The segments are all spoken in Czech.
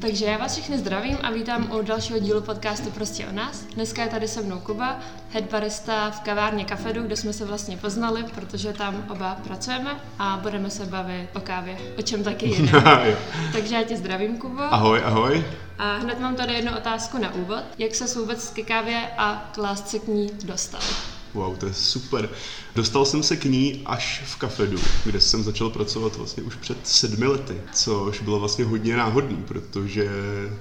Takže já vás všechny zdravím a vítám u dalšího dílu podcastu Prostě o nás. Dneska je tady se mnou Kuba, head barista v kavárně Kafedu, kde jsme se vlastně poznali, protože tam oba pracujeme a budeme se bavit o kávě, o čem taky jiném. Takže já tě zdravím, Kubo. Ahoj, ahoj. A hned mám tady jednu otázku na úvod. Jak se vůbec ke kávě a k lásce k ní dostal? Wow, to je super. Dostal jsem se k ní až v kafedu, kde jsem začal pracovat vlastně už před sedmi lety, což bylo vlastně hodně náhodný, protože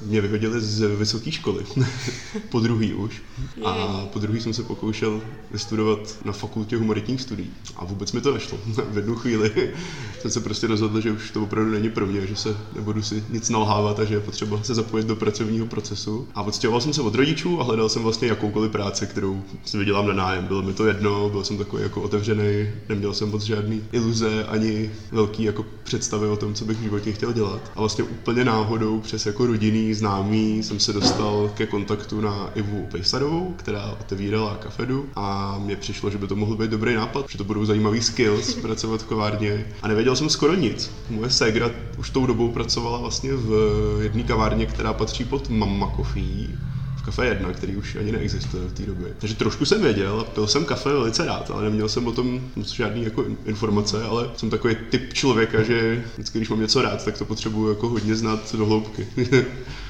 mě vyhodili z vysoké školy, po druhý už. A po druhý jsem se pokoušel vystudovat na fakultě humanitních studií a vůbec mi to nešlo. v jednu chvíli jsem se prostě rozhodl, že už to opravdu není pro mě, že se nebudu si nic nalhávat a že je potřeba se zapojit do pracovního procesu. A odstěhoval jsem se od rodičů a hledal jsem vlastně jakoukoliv práci, kterou si vydělám na nájem. Bylo mi to jedno, byl jsem takový jako otevřený, neměl jsem moc žádný iluze ani velký jako představy o tom, co bych v životě chtěl dělat. A vlastně úplně náhodou přes jako rodinný známý jsem se dostal ke kontaktu na Ivu Pejsarovou, která otevírala kafedu a mně přišlo, že by to mohl být dobrý nápad, že to budou zajímavý skills pracovat v kovárně. A nevěděl jsem skoro nic. Moje ségra už tou dobou pracovala vlastně v jedné kavárně, která patří pod Mama Coffee, kafe 1, který už ani neexistuje v té době. Takže trošku jsem věděl a pil jsem kafe velice rád, ale neměl jsem o tom žádný jako informace, ale jsem takový typ člověka, že vždycky, když mám něco rád, tak to potřebuju jako hodně znát do hloubky.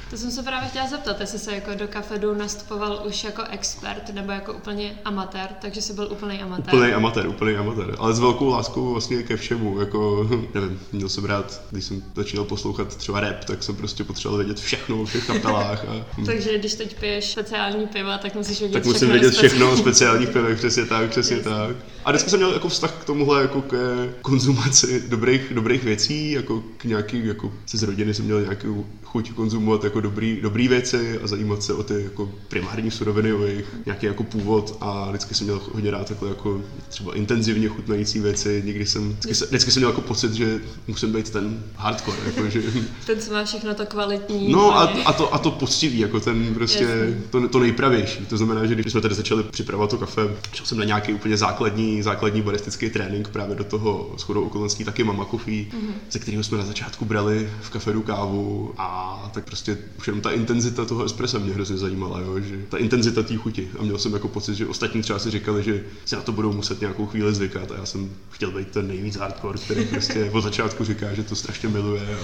To jsem se právě chtěla zeptat, jestli se jako do kafedu nastupoval už jako expert nebo jako úplně amatér, takže jsi byl úplný amatér. Úplný amatér, úplný amatér, ale s velkou láskou vlastně ke všemu, jako nevím, měl jsem rád, když jsem začínal poslouchat třeba rap, tak jsem prostě potřeboval vědět všechno o všech kapelách. A... takže když teď piješ speciální piva, tak musíš vědět Tak musím vědět všechno o speciálních pivech, přesně tak, přesně yes. tak. A dneska jsem měl jako vztah k tomuhle jako ke konzumaci dobrých, dobrých věcí, jako k nějaký, jako se z rodiny jsem měl nějakou chuť konzumovat jako dobrý, dobrý věci a zajímat se o ty jako primární suroviny, o jejich nějaký jako původ a vždycky jsem měl hodně rád takhle jako třeba intenzivně chutnající věci, někdy jsem, vždycky, jsem, vždycky jsem měl jako pocit, že musím být ten hardcore, jako, že... ten, co má všechno to kvalitní. No a, a, to, a to poctivý, jako ten prostě, to, to nejpravější. To znamená, že když jsme tady začali připravovat to kafe, šel jsem na nějaký úplně základní, základní baristický trénink právě do toho shodou okolností taky Mama Coffee, mm-hmm. ze kterého jsme na začátku brali v kafedu kávu a tak prostě už jenom ta intenzita toho espressa mě hrozně zajímala, jo, že ta intenzita té chuti. A měl jsem jako pocit, že ostatní třeba si říkali, že si na to budou muset nějakou chvíli zvykat a já jsem chtěl být ten nejvíc hardcore, který prostě od začátku říká, že to strašně miluje.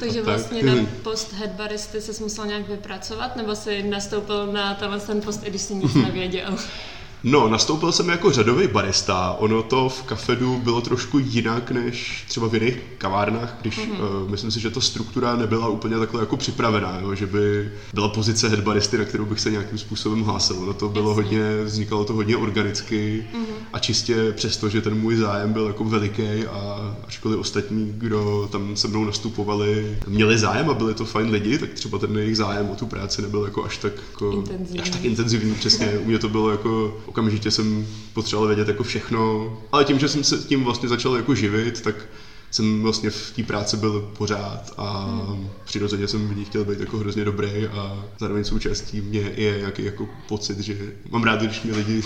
Takže vlastně tak. na post headbaristy se musel nějak vypracovat, nebo si nastoupil na tenhle ten post, i když si nic nevěděl? No, nastoupil jsem jako řadový barista. Ono to v kafedu bylo trošku jinak než třeba v jiných kavárnách, když mm-hmm. uh, myslím si, že ta struktura nebyla úplně takhle jako připravená, jo, že by byla pozice headbaristy, na kterou bych se nějakým způsobem hlásil. Ono to bylo Jasně. hodně, vznikalo to hodně organicky mm-hmm. a čistě přesto, že ten můj zájem byl jako veliký a ačkoliv ostatní, kdo tam se mnou nastupovali, měli zájem a byli to fajn lidi, tak třeba ten jejich zájem o tu práci nebyl jako až tak, jako, intenzivní. až tak intenzivní, přesně. U mě to bylo jako okamžitě jsem potřeboval vědět jako všechno, ale tím, že jsem se tím vlastně začal jako živit, tak jsem vlastně v té práci byl pořád a hmm. přirozeně jsem v ní chtěl být jako hrozně dobrý a zároveň součástí mě je nějaký jako pocit, že mám rád, když mě lidi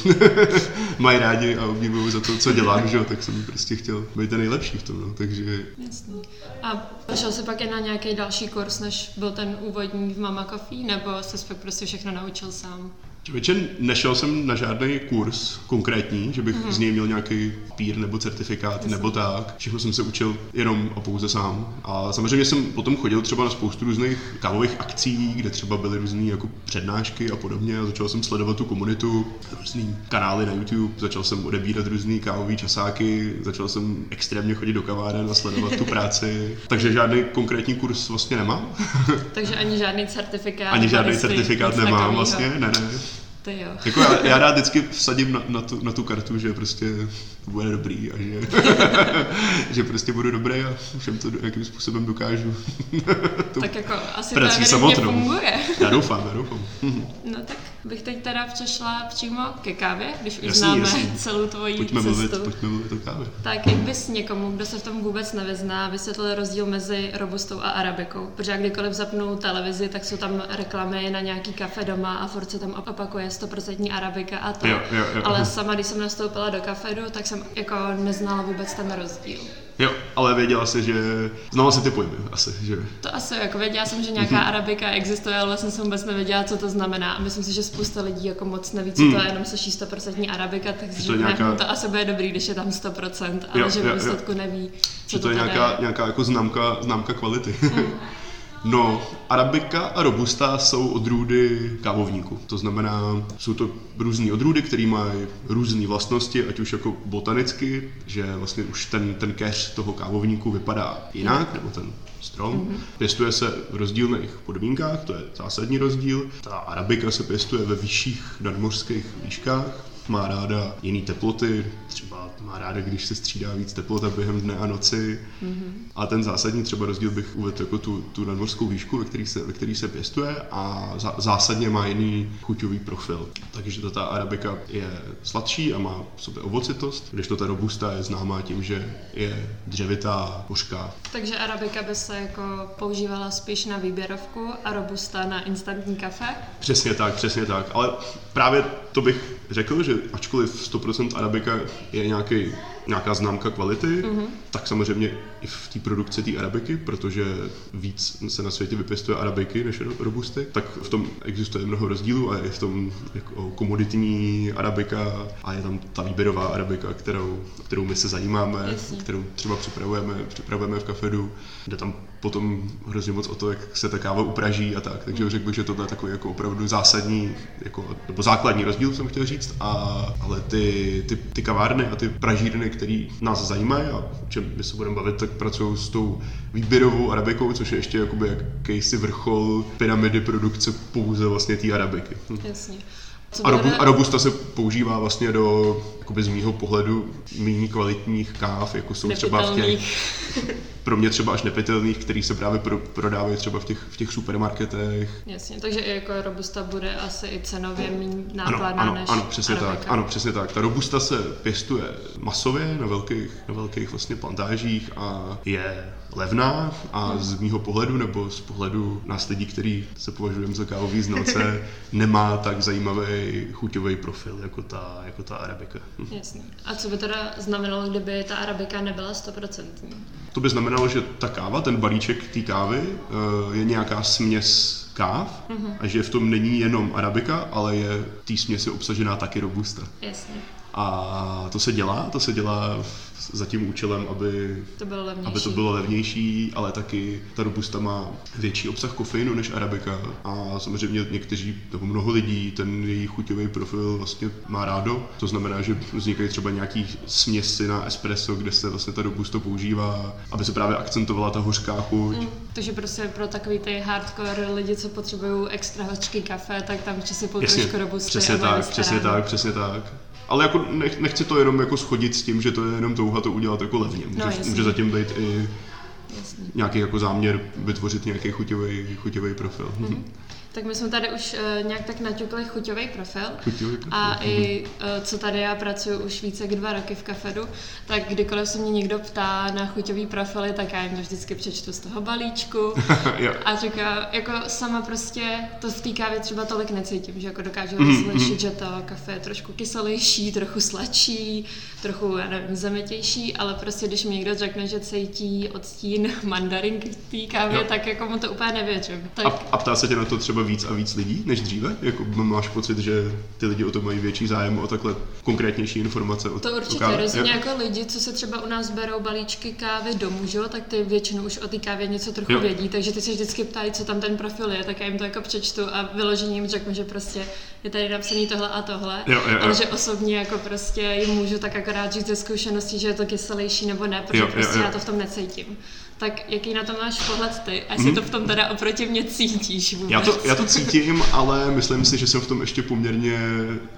mají rádi a obdivují za to, co dělám, že tak jsem prostě chtěl být ten nejlepší v tom, no, takže... Jasný. A šel jsi pak i na nějaký další kurz, než byl ten úvodní v Mama Coffee, nebo se pak prostě všechno naučil sám? Člověče, nešel jsem na žádný kurz konkrétní, že bych mm-hmm. z něj měl nějaký pír nebo certifikát Jasně. nebo tak. Všechno jsem se učil jenom a pouze sám. A samozřejmě jsem potom chodil třeba na spoustu různých kávových akcí, kde třeba byly různé jako přednášky a podobně. A začal jsem sledovat tu komunitu, různý kanály na YouTube, začal jsem odebírat různé kávové časáky, začal jsem extrémně chodit do kaváren a sledovat tu práci. Takže žádný konkrétní kurz vlastně nemám. Takže ani žádný certifikát. Ani žádný certifikát nemám vlastně, ne, ne. To jo. Jako já, já rád vždycky vsadím na, na, tu, na tu kartu, že prostě to bude dobrý a že, že prostě budu dobrý a všem to jakým způsobem dokážu. tak jako asi to samotnou. funguje. já doufám, já doufám. no tak bych teď teda přešla přímo ke kávě, když už jasný, známe jasný. celou tvoji pojďme cestu. Mluvit, pojďme mluvit o kávě. Tak jak bys někomu, kdo se v tom vůbec nevyzná, vysvětlil rozdíl mezi robustou a arabikou? Protože kdykoliv zapnu televizi, tak jsou tam reklamy na nějaký kafe doma a furt se tam opakuje 100% arabika a to. Jo, jo, jo. Ale sama, když jsem nastoupila do kafedu, tak jsem jako neznala vůbec ten rozdíl. Jo, ale věděla jsi, že znala si ty pojmy asi, že To asi jako věděla jsem, že nějaká arabika existuje, ale vlastně jsem vůbec nevěděla, co to znamená. A myslím si, že spousta lidí jako moc neví, co to je, jenom slyší 100% arabika, tak si to je nějaká- "Hm, to asi bude dobrý, když je tam 100%, ale Jo, že jo, ve jo. výsledku neví, co že to je teda nějaká, nějaká jako známka, známka kvality. Mm. No, Arabika a Robusta jsou odrůdy kávovníku. To znamená, jsou to různé odrůdy, které mají různé vlastnosti, ať už jako botanicky, že vlastně už ten, ten keř toho kávovníku vypadá jinak, nebo ten strom. Mhm. Mm-hmm. Pěstuje se v rozdílných podmínkách, to je zásadní rozdíl. Ta Arabika se pěstuje ve vyšších nadmořských výškách, má ráda jiné teploty, třeba má ráda, když se střídá víc teplota během dne a noci. Mm-hmm. A ten zásadní třeba rozdíl bych uvedl jako tu, tu nadmořskou výšku, ve který se, ve který se pěstuje a zá, zásadně má jiný chuťový profil. Takže to ta arabika je sladší a má v sobě ovocitost, kdežto ta robusta je známá tím, že je dřevitá, hořká. Takže arabika by se jako používala spíš na výběrovku a robusta na instantní kafe. Přesně tak, přesně tak. Ale právě to bych řekl, že ačkoliv 100% arabika je nějaký, nějaká známka kvality, mm-hmm. tak samozřejmě i v té produkci té arabiky, protože víc se na světě vypěstuje arabiky než ro- robusty, tak v tom existuje mnoho rozdílů a je v tom jako komoditní arabika a je tam ta výběrová arabika, kterou, kterou my se zajímáme, Jasně. kterou třeba připravujeme, připravujeme v kafedu, jde tam potom hrozně moc o to, jak se ta káva upraží a tak. Takže řekl bych, že tohle je takový jako opravdu zásadní, jako, nebo základní rozdíl, jsem chtěl říct. A, ale ty, ty, ty kavárny a ty pražírny, které nás zajímají a o čem my se budeme bavit, tak pracují s tou výběrovou arabikou, což je ještě jakoby jakýsi vrchol pyramidy produkce pouze vlastně té arabiky. Hm. Jasně. Co A, robu, a robusta se používá vlastně do, jakoby z mýho pohledu, méně kvalitních káv, jako jsou třeba v těch, pro mě třeba až nepitelných, který se právě pro, prodávají třeba v těch, v těch supermarketech. Jasně, takže i jako robusta bude asi i cenově méně Ano, nákladná ano, než ano, přesně arabika. tak, ano, přesně tak. Ta robusta se pěstuje masově na velkých, na velkých vlastně plantážích a je levná a z mýho pohledu nebo z pohledu nás lidí, který se považujeme za kávový znalce, nemá tak zajímavý chuťový profil jako ta, jako ta arabika. Hm. Jasně. A co by teda znamenalo, kdyby ta arabika nebyla stoprocentní? To by znamenalo, že ta káva, ten balíček té kávy eh, je nějaká směs káv Mhm. a že v tom není jenom arabika, ale je v té směsi obsažená taky robusta. Jasně. A to se dělá, to se dělá za tím účelem, aby, To bylo levnější. aby to bylo levnější, ale taky ta robusta má větší obsah kofeinu než arabika a samozřejmě někteří, nebo mnoho lidí ten její chuťový profil vlastně má rádo. To znamená, že vznikají třeba nějaký směsi na espresso, kde se vlastně ta robusta používá, aby se právě akcentovala ta hořká chuť. Mm, takže prostě pro takový ty hardcore lidi, co potřebují extra hořký kafe, tak tam si Jasně, trošku robusty přesně tak, přesně tak, přesně tak. Ale jako nech, nechci to jenom jako schodit s tím, že to je jenom touha to udělat jako levně. Může, No, může zatím být i Jasně. nějaký jako záměr vytvořit nějaký chuťový, chuťový profil. Mhm. Mm-hmm. Tak my jsme tady už uh, nějak tak naťukli chuťový profil. Chuťový profil. A i uh, co tady já pracuji už více jak dva roky v kafedu, tak kdykoliv se mě někdo ptá na chuťový profily, tak já jim to vždycky přečtu z toho balíčku. A říká, jako sama prostě to v té kávě třeba tolik necítím, že jako dokážu Mhm, rozlišit, že to kafe je trošku kyselější, trochu sladší, trochu, já nevím, zemětější, ale prostě když mi někdo řekne, že cítí odstín mandarinky v té kávě, Jo. tak jako mu to úplně nevěřím. Tak A, a ptá se tě na to třeba víc a víc lidí než dříve? Jako máš pocit, že ty lidi o to mají větší zájem o takhle konkrétnější informace? O, To určitě, kávě? rozhodně jako lidi, co se třeba u nás berou balíčky kávy domů, že jo, tak ty většinou už o té kávě něco trochu Jo. vědí, takže ty se vždycky ptají, co tam ten profil je, tak já jim to jako přečtu a vyloženě jim řeknu, že prostě je tady napsaný tohle a tohle, Jo, jo, jo. ale že osobně jako prostě jim můžu tak akorát říct ze zkušeností, že je to kyselější nebo ne, protože Jo, jo, prostě jo. já to v tom necítím. Tak jaký na to máš pohled ty? A jestli to v tom teda oproti mě cítíš vůbec? Já to, já to cítím, ale myslím si, že jsem v tom ještě poměrně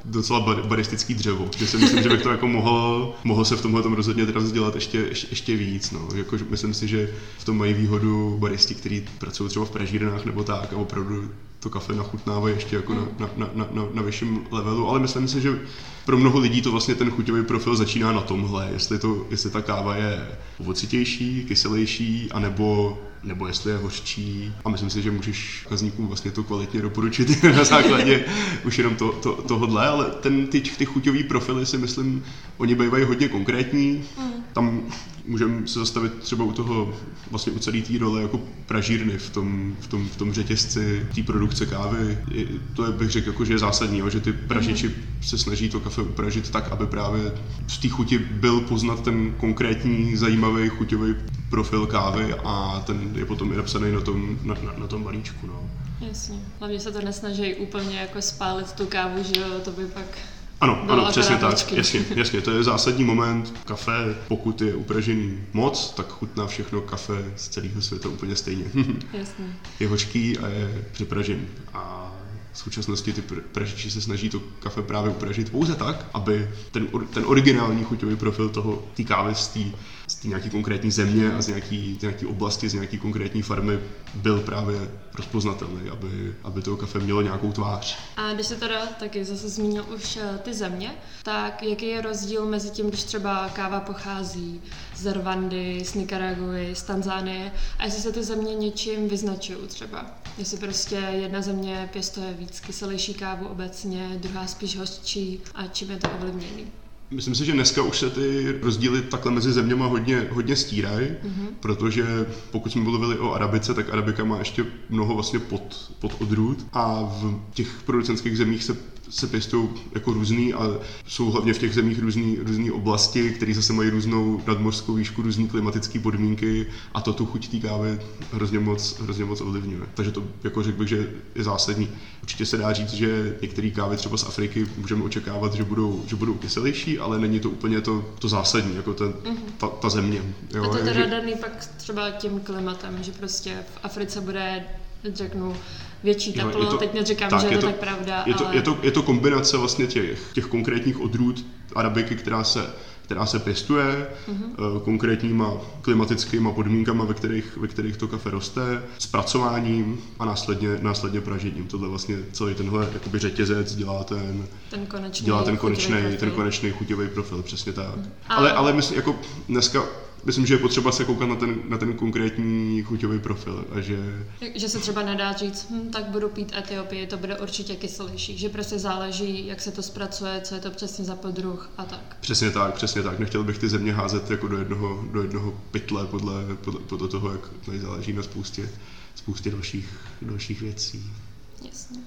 docela bar, baristický dřevo. Že si myslím, že bych to jako mohl, mohl se v tomhle tom rozhodně teda vzdělat ještě, ještě, ještě víc. No. Jako, myslím si, že v tom mají výhodu baristi, kteří pracují třeba v pražírnách nebo tak a opravdu to kafe nachutnávají ještě jako na, na, na, na, na vyšším levelu, ale myslím si, že pro mnoho lidí to vlastně ten chuťový profil začíná na tomhle, jestli, to, jestli ta káva je ovocitější, kyselější, anebo nebo jestli je hořčí. A myslím si, že můžeš kazníkům vlastně to kvalitně doporučit na základě už jenom to, to, tohodle, ale ten, ty, ty chuťový profily si myslím, oni bývají hodně konkrétní. Mm. Tam můžeme se zastavit třeba u toho, vlastně u celé té role jako pražírny v tom, v tom, v tom řetězci té produkce kávy. To je, bych řekl, jako, že je zásadní, jo, že ty pražiči mm. se snaží to kafe upražit tak, aby právě v té chuti byl poznat ten konkrétní, zajímavý chuťový profil kávy a ten je potom i napsaný na tom, na, na, na tom balíčku. No. Jasně. Hlavně se to nesnaží úplně jako spálit tu kávu, že jo, to by pak ano, ano, přesně tak, jasně, jasně, to je zásadní moment. Kafe, pokud je upražený moc, tak chutná všechno kafe z celého světa úplně stejně. jasně. Je hořký a je připražený. A v současnosti ty pražiči se snaží to kafe právě upražit pouze tak, aby ten, ten originální chuťový profil toho, té kávy z té z nějaké konkrétní země a z nějaké, nějaké oblasti, z nějaké konkrétní farmy byl právě rozpoznatelný, aby, aby to kafe mělo nějakou tvář. A když se teda taky zase zmínil už eh, ty země, tak jaký je rozdíl mezi tím, když třeba káva pochází z Rwandy, z Nicaraguy, z Tanzánie a jestli se ty země něčím vyznačují třeba? Jestli prostě jedna země pěstuje víc kyselější kávu obecně, druhá spíš hořčí a čím je to ovlivněný? Myslím si, že dneska už se ty rozdíly takhle mezi zeměma hodně, hodně stírají, mm-hmm. protože pokud jsme mluvili o Arabice, tak Arabika má ještě mnoho vlastně pod, pod odrůd a v těch producentských zemích se se pěstují jako různý a jsou hlavně v těch zemích různé různý oblasti, které zase mají různou nadmořskou výšku, různé klimatické podmínky a to tu chuť té kávy hrozně moc, hrozně moc ovlivňuje. Takže to jako řekl bych, že je zásadní. Určitě se dá říct, že některé kávy třeba z Afriky můžeme očekávat, že budou, že budou kyselější, ale není to úplně to, to zásadní, jako ten, mm-hmm. ta, ta země. Jo? A to teda že... daný pak třeba tím klimatem, že prostě v Africe bude řeknu, větší teplo, to, teď neříkám, tak, že je to, to tak pravda, je to, ale... je, to, je to kombinace vlastně těch, těch konkrétních odrůd arabiky, která se která se pěstuje mm-hmm. konkrétníma klimatickými podmínkami, ve kterých, ve kterých to kafe roste, zpracováním a následně, následně pražením. Tohle vlastně celý tenhle jakoby řetězec dělá ten, ten konečný, dělá ten konečný, ten konečný chuťový profil, přesně tak. Mm. Ale, ale myslím, jako dneska myslím, že je potřeba se koukat na ten, na ten konkrétní chuťový profil a že... Že se třeba nedá říct, hm, tak budu pít Etiopii, to bude určitě kyselější, že prostě záleží, jak se to zpracuje, co je to přesně za podruh a tak. Přesně tak, přesně tak. Nechtěl bych ty země házet jako do jednoho, do jednoho pytle podle, podle, podle toho, jak tady záleží na spoustě, spoustě dalších, dalších věcí. Jasně.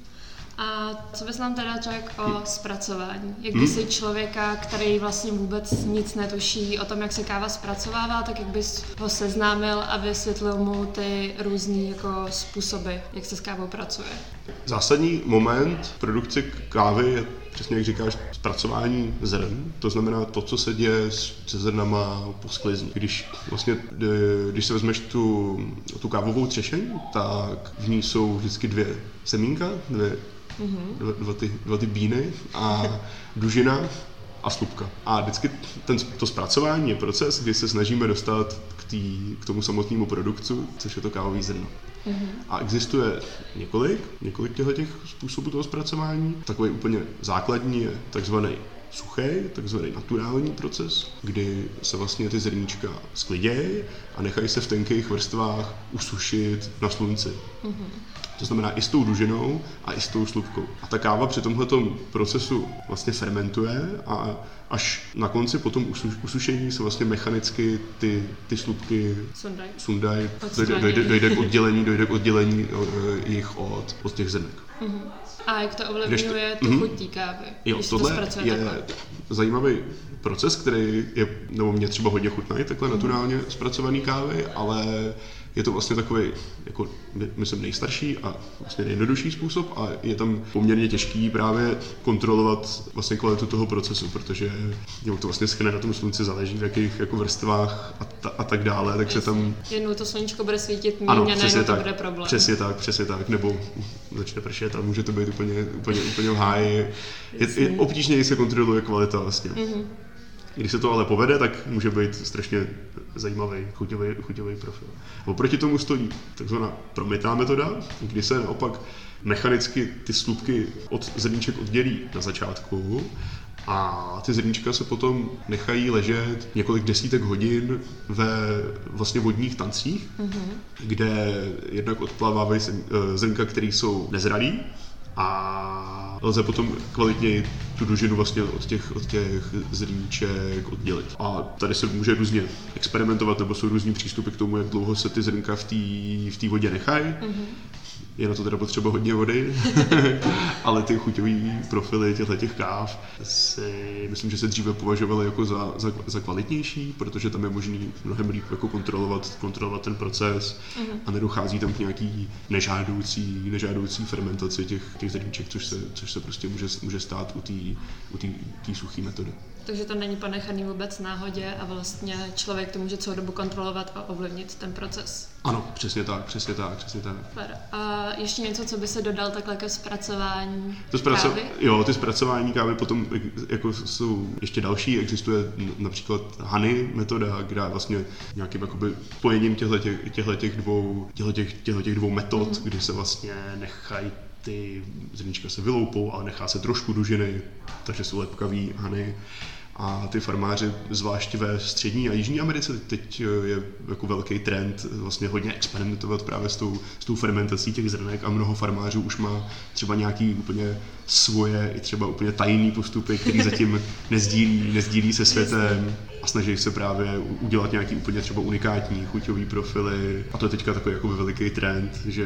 A co bys nám teda řekl o zpracování? Jak by hmm? si člověka, který vlastně vůbec nic netuší o tom, jak se káva zpracovává, tak jak bys ho seznámil a vysvětlil mu ty různé jako způsoby, jak se s kávou pracuje? Zásadní moment produkce kávy je přesně jak říkáš, zpracování zrn, to znamená to, co se děje se zrnama po sklizni. Když vlastně, když se vezmeš tu, tu kávovou třešeň, tak v ní jsou vždycky dvě semínka, dvě mm-hmm. dva, ty, dva ty bíny a dužina a slupka. A vždycky ten, to zpracování je proces, kdy se snažíme dostat k, tý, k tomu samotnému produktu, což je to kávový zrno. Mm-hmm. A existuje několik, několik těch způsobů toho zpracování. Takový úplně základní je takzvaný suchý, takzvaný naturální proces, kdy se vlastně ty zrníčka sklidějí a nechají se v tenkých vrstvách usušit na slunci. Mm-hmm. To znamená i s tou dužinou a i s tou slupkou. A ta káva při tomhle procesu vlastně fermentuje a až na konci po tom usušení se vlastně mechanicky ty, ty slupky sundají, dojde, dojde, dojde, k oddělení, dojde k oddělení e, jich od, od těch zrnek. Mm-hmm. A jak to ovlivňuje tu mm-hmm. chuť kávy? Jo, tohle to je takhle? zajímavý proces, který je, nebo mě třeba hodně chutnají takhle mm-hmm. naturálně zpracovaný kávy, ale je to vlastně takový, jako, myslím, nejstarší a vlastně nejjednodušší způsob a je tam poměrně těžký právě kontrolovat vlastně kvalitu toho procesu, protože jo, to vlastně schne na tom slunci, záleží v jakých jako vrstvách a, ta, a tak dále, takže tam... Jednou to sluníčko bude svítit méně, ano, přesně tak, to bude problém. Přesně tak, přesně tak, nebo začne pršet a může to být úplně, úplně, úplně v háji. Je, je, obtížněji se kontroluje kvalita vlastně. Mm-hmm. Když se to ale povede, tak může být strašně zajímavý, chuťový, chuťový profil. Oproti tomu stojí takzvaná promitá metoda, kdy se naopak mechanicky ty slupky od zrníček oddělí na začátku a ty zrníčka se potom nechají ležet několik desítek hodin ve vlastně vodních tancích, mm-hmm. kde jednak odplavávají eh, zrnka, které jsou nezralý a lze potom kvalitně tu dužinu vlastně od těch, od těch zrníček oddělit. A tady se může různě experimentovat, nebo jsou různý přístupy k tomu, jak dlouho se ty zrnka v té v vodě nechají. Mm-hmm je na to teda potřeba hodně vody, ale ty chuťové profily těchto těch káv si myslím, že se dříve považovaly jako za, za, za kvalitnější, protože tam je možný mnohem líp jako kontrolovat, kontrolovat ten proces uh-huh. a nedochází tam k nějaký nežádoucí, nežádoucí fermentaci těch, těch zrníček, což se, což se prostě může, může stát u té u suché metody. Takže to není ponechaný vůbec náhodě a vlastně člověk to může celou dobu kontrolovat a ovlivnit ten proces. Ano, přesně tak, přesně tak, přesně tak. A ještě něco, co by se dodal takhle ke zpracování to zpraco- kávy? Jo, ty zpracování kávy potom jako jsou ještě další. Existuje například Honey metoda, která vlastně nějakým jakoby spojením těchto těch, dvou, těchto těch, dvou metod, mm. kdy se vlastně nechají ty zrnička se vyloupou, ale nechá se trošku dužiny, takže jsou lepkavý hany. A ty farmáři, zvláště ve střední a jižní Americe, teď je jako velký trend vlastně hodně experimentovat právě s tou, s tou fermentací těch zrnek a mnoho farmářů už má třeba nějaký úplně svoje i třeba úplně tajný postupy, který zatím nezdílí, nezdílí se světem a snaží se právě udělat nějaký úplně třeba unikátní chuťový profily. A to je teďka takový jako veliký trend, že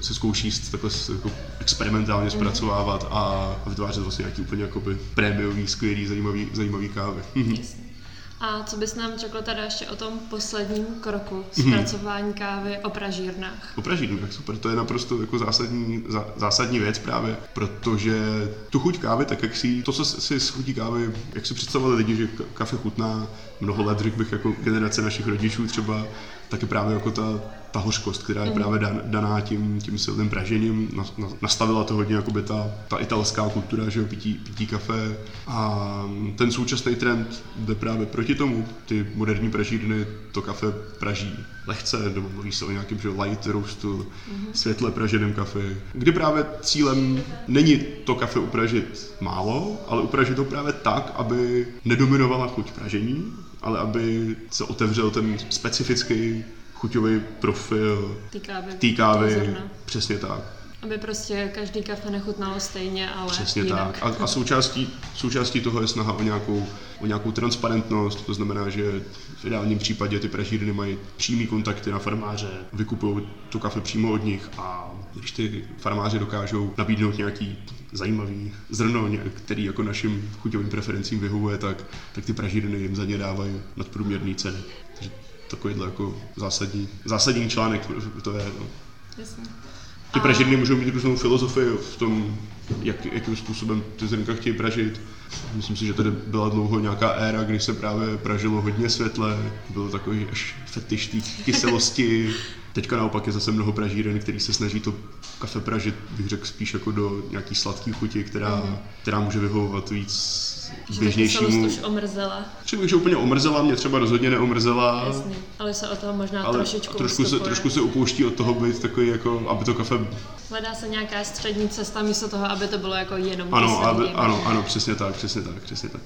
se zkouší takhle jako experimentálně mhm. zpracovávat a vytvářet vlastně nějaký úplně jakoby prémiový, skvělý, zajímavý, zajímavý kávy. A co bys nám řekl teda ještě o tom posledním kroku mhm. zpracování kávy o pražírnách? O pražírnách, super, to je naprosto jako zásadní, zá, zásadní věc právě, protože tu chuť kávy, tak jak si, to, co si z chutí kávy, jak si představovali lidi, že kafe chutná mnoho let, řekl bych, jako generace našich rodičů třeba, tak je právě jako ta, ta hořkost, která je mm. právě dan, daná tím, tím silným pražením. Na, na, nastavila to hodně jakoby ta, ta italská kultura, že jo, pití, pití kafe. A ten současný trend jde právě proti tomu. Ty moderní pražírny to kafe praží lehce, nebo mluví se o nějakém že light roastu, mm-hmm. světle praženém kafe, kdy právě cílem není to kafe upražit málo, ale upražit to právě tak, aby nedominovala chuť pražení, ale aby se otevřel ten specifický chuťový profil té kávy. Tý kávy přesně tak. Aby prostě každý kafe nechutnalo stejně, ale Přesně jinak. tak. A, a součástí, součástí toho je snaha o nějakou, o nějakou transparentnost, to znamená, že v ideálním případě ty pražírny mají přímý kontakty na farmáře, vykupují to kafe přímo od nich a když ty farmáři dokážou nabídnout nějaký zajímavý zrno, který jako našim chuťovým preferencím vyhovuje, tak, tak ty pražírny jim za ně dávají nadprůměrné ceny. Takže takovýhle jako zásadní, zásadní článek to je. No. Jasně. Ty pražírny můžou mít různou filozofii v tom, jak, jakým způsobem ty zrnka chtějí pražit. Myslím si, že tady byla dlouho nějaká éra, kdy se právě pražilo hodně světle, bylo takový až fetiš kyselosti. Teďka naopak je zase mnoho pražíren, který se snaží to kafe pražit, bych řekl spíš jako do nějaký sladký chuti, která, mm. která může vyhovovat víc běžnějšímu. už omrzela. Třeba, že úplně omrzela, mě třeba rozhodně neomrzela. Jasně, ale se o toho možná ale trošičku trošku se, trošku se upouští od toho být takový jako, aby to kafe... Hledá se nějaká střední cesta místo toho, aby to bylo jako jenom Ano, aby, ano, ano, přesně tak, přesně tak, přesně tak.